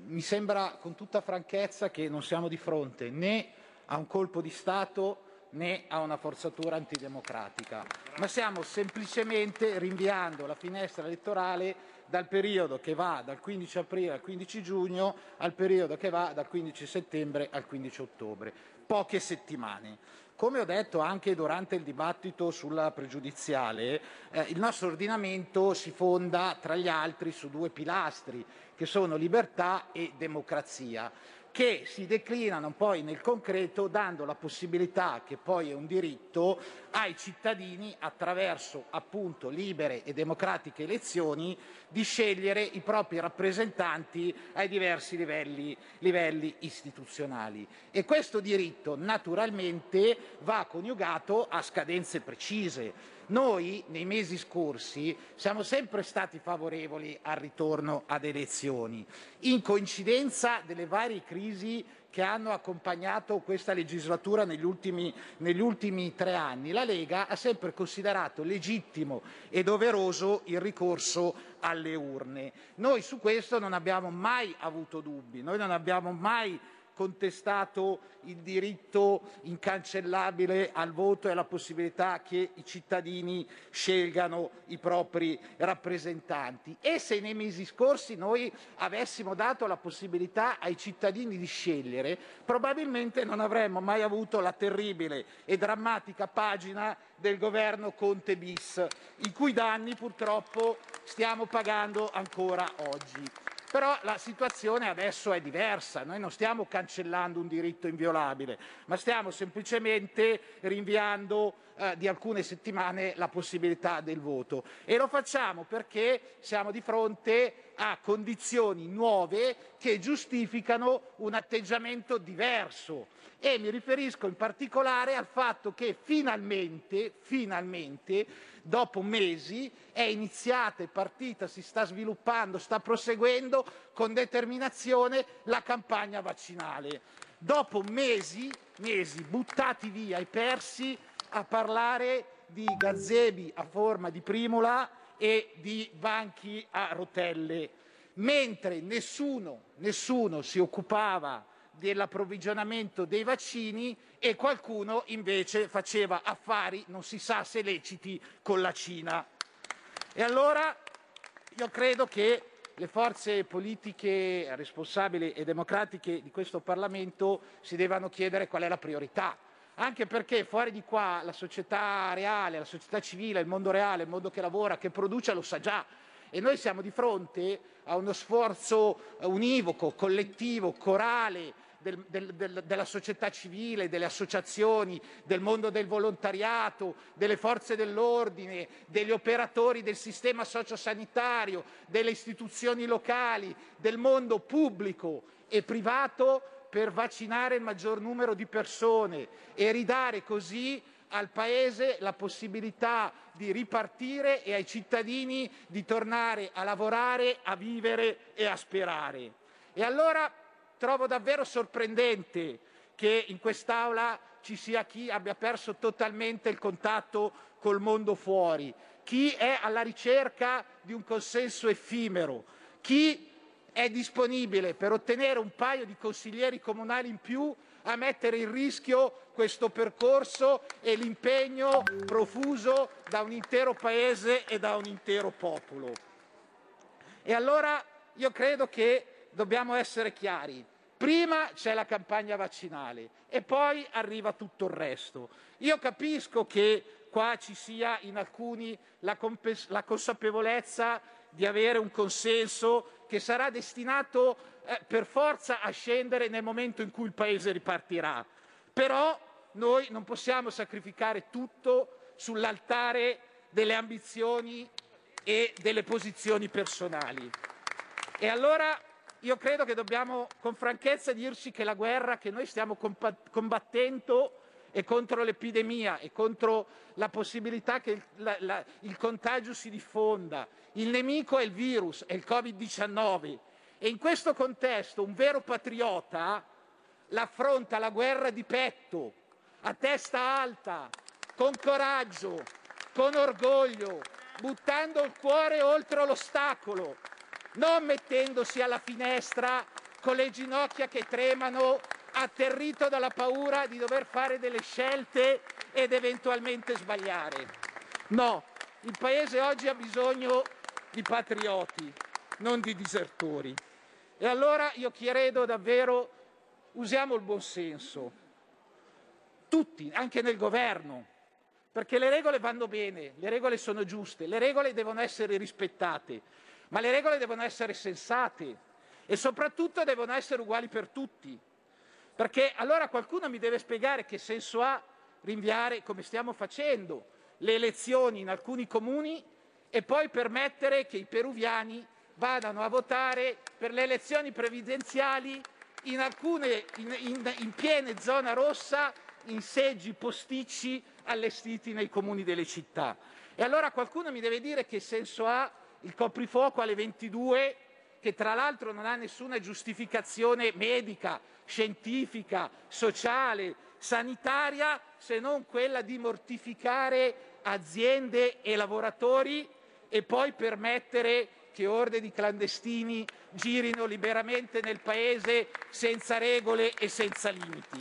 Mi sembra con tutta franchezza che non siamo di fronte né a un colpo di Stato né a una forzatura antidemocratica, ma stiamo semplicemente rinviando la finestra elettorale dal periodo che va dal 15 aprile al 15 giugno al periodo che va dal 15 settembre al 15 ottobre, poche settimane. Come ho detto anche durante il dibattito sulla pregiudiziale, eh, il nostro ordinamento si fonda tra gli altri su due pilastri che sono libertà e democrazia che si declinano poi nel concreto dando la possibilità, che poi è un diritto, ai cittadini attraverso appunto libere e democratiche elezioni di scegliere i propri rappresentanti ai diversi livelli, livelli istituzionali. E questo diritto naturalmente va coniugato a scadenze precise. Noi nei mesi scorsi siamo sempre stati favorevoli al ritorno ad elezioni, in coincidenza delle varie crisi che hanno accompagnato questa legislatura negli ultimi, negli ultimi, tre anni. La Lega ha sempre considerato legittimo e doveroso il ricorso alle urne. Noi su questo non abbiamo mai avuto dubbi, noi non abbiamo mai contestato il diritto incancellabile al voto e alla possibilità che i cittadini scelgano i propri rappresentanti. E se nei mesi scorsi noi avessimo dato la possibilità ai cittadini di scegliere, probabilmente non avremmo mai avuto la terribile e drammatica pagina del governo Conte bis, i cui danni purtroppo stiamo pagando ancora oggi. Però la situazione adesso è diversa, noi non stiamo cancellando un diritto inviolabile, ma stiamo semplicemente rinviando eh, di alcune settimane la possibilità del voto e lo facciamo perché siamo di fronte a condizioni nuove che giustificano un atteggiamento diverso e mi riferisco in particolare al fatto che finalmente, finalmente dopo mesi è iniziata, è partita, si sta sviluppando, sta proseguendo con determinazione la campagna vaccinale. Dopo mesi, mesi buttati via e persi a parlare di gazebi a forma di primula e di banchi a rotelle, mentre nessuno, nessuno si occupava dell'approvvigionamento dei vaccini e qualcuno invece faceva affari, non si sa se leciti, con la Cina. E allora io credo che le forze politiche responsabili e democratiche di questo Parlamento si devono chiedere qual è la priorità. Anche perché fuori di qua la società reale, la società civile, il mondo reale, il mondo che lavora, che produce lo sa già. E noi siamo di fronte a uno sforzo univoco, collettivo, corale, del, del, del, della società civile, delle associazioni, del mondo del volontariato, delle forze dell'ordine, degli operatori del sistema sociosanitario, delle istituzioni locali, del mondo pubblico e privato per vaccinare il maggior numero di persone e ridare così al Paese la possibilità di ripartire e ai cittadini di tornare a lavorare, a vivere e a sperare. E allora trovo davvero sorprendente che in quest'Aula ci sia chi abbia perso totalmente il contatto col mondo fuori, chi è alla ricerca di un consenso effimero, chi è disponibile per ottenere un paio di consiglieri comunali in più a mettere in rischio questo percorso e l'impegno profuso da un intero paese e da un intero popolo. E allora io credo che dobbiamo essere chiari. Prima c'è la campagna vaccinale e poi arriva tutto il resto. Io capisco che qua ci sia in alcuni la, la consapevolezza di avere un consenso che sarà destinato eh, per forza a scendere nel momento in cui il Paese ripartirà. Però noi non possiamo sacrificare tutto sull'altare delle ambizioni e delle posizioni personali. E allora io credo che dobbiamo con franchezza dirci che la guerra che noi stiamo combattendo è contro l'epidemia, è contro la possibilità che il, la, la, il contagio si diffonda. Il nemico è il virus, è il Covid-19 e in questo contesto un vero patriota l'affronta la guerra di petto, a testa alta, con coraggio, con orgoglio, buttando il cuore oltre l'ostacolo non mettendosi alla finestra con le ginocchia che tremano, atterrito dalla paura di dover fare delle scelte ed eventualmente sbagliare. No, il Paese oggi ha bisogno di patrioti, non di disertori. E allora io chiedo davvero, usiamo il buonsenso, tutti, anche nel governo, perché le regole vanno bene, le regole sono giuste, le regole devono essere rispettate, ma le regole devono essere sensate e soprattutto devono essere uguali per tutti. Perché allora qualcuno mi deve spiegare che senso ha rinviare, come stiamo facendo, le elezioni in alcuni comuni e poi permettere che i peruviani vadano a votare per le elezioni previdenziali in, alcune, in, in, in piene zona rossa, in seggi posticci allestiti nei comuni delle città. E allora qualcuno mi deve dire che senso ha il coprifuoco alle 22 che tra l'altro non ha nessuna giustificazione medica, scientifica, sociale, sanitaria, se non quella di mortificare aziende e lavoratori e poi permettere che orde di clandestini girino liberamente nel paese senza regole e senza limiti.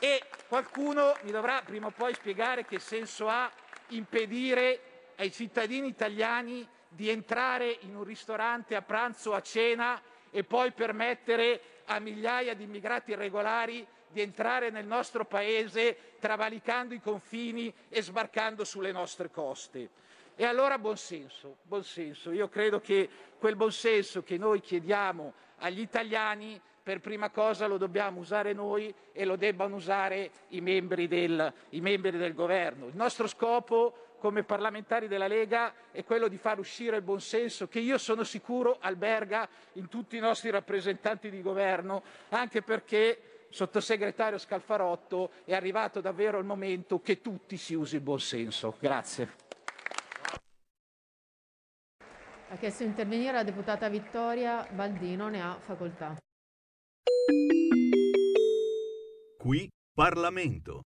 E qualcuno mi dovrà prima o poi spiegare che senso ha impedire ai cittadini italiani di entrare in un ristorante a pranzo o a cena e poi permettere a migliaia di immigrati irregolari di entrare nel nostro paese travalicando i confini e sbarcando sulle nostre coste. E allora buonsenso, buonsenso. Io credo che quel buonsenso che noi chiediamo agli italiani per prima cosa lo dobbiamo usare noi e lo debbano usare i membri del, i membri del governo. Il nostro scopo come parlamentari della Lega è quello di far uscire il buonsenso che io sono sicuro alberga in tutti i nostri rappresentanti di governo, anche perché, sottosegretario Scalfarotto, è arrivato davvero il momento che tutti si usi il buonsenso. Grazie. Ha chiesto di intervenire la deputata Vittoria Baldino, ne ha facoltà. Qui Parlamento.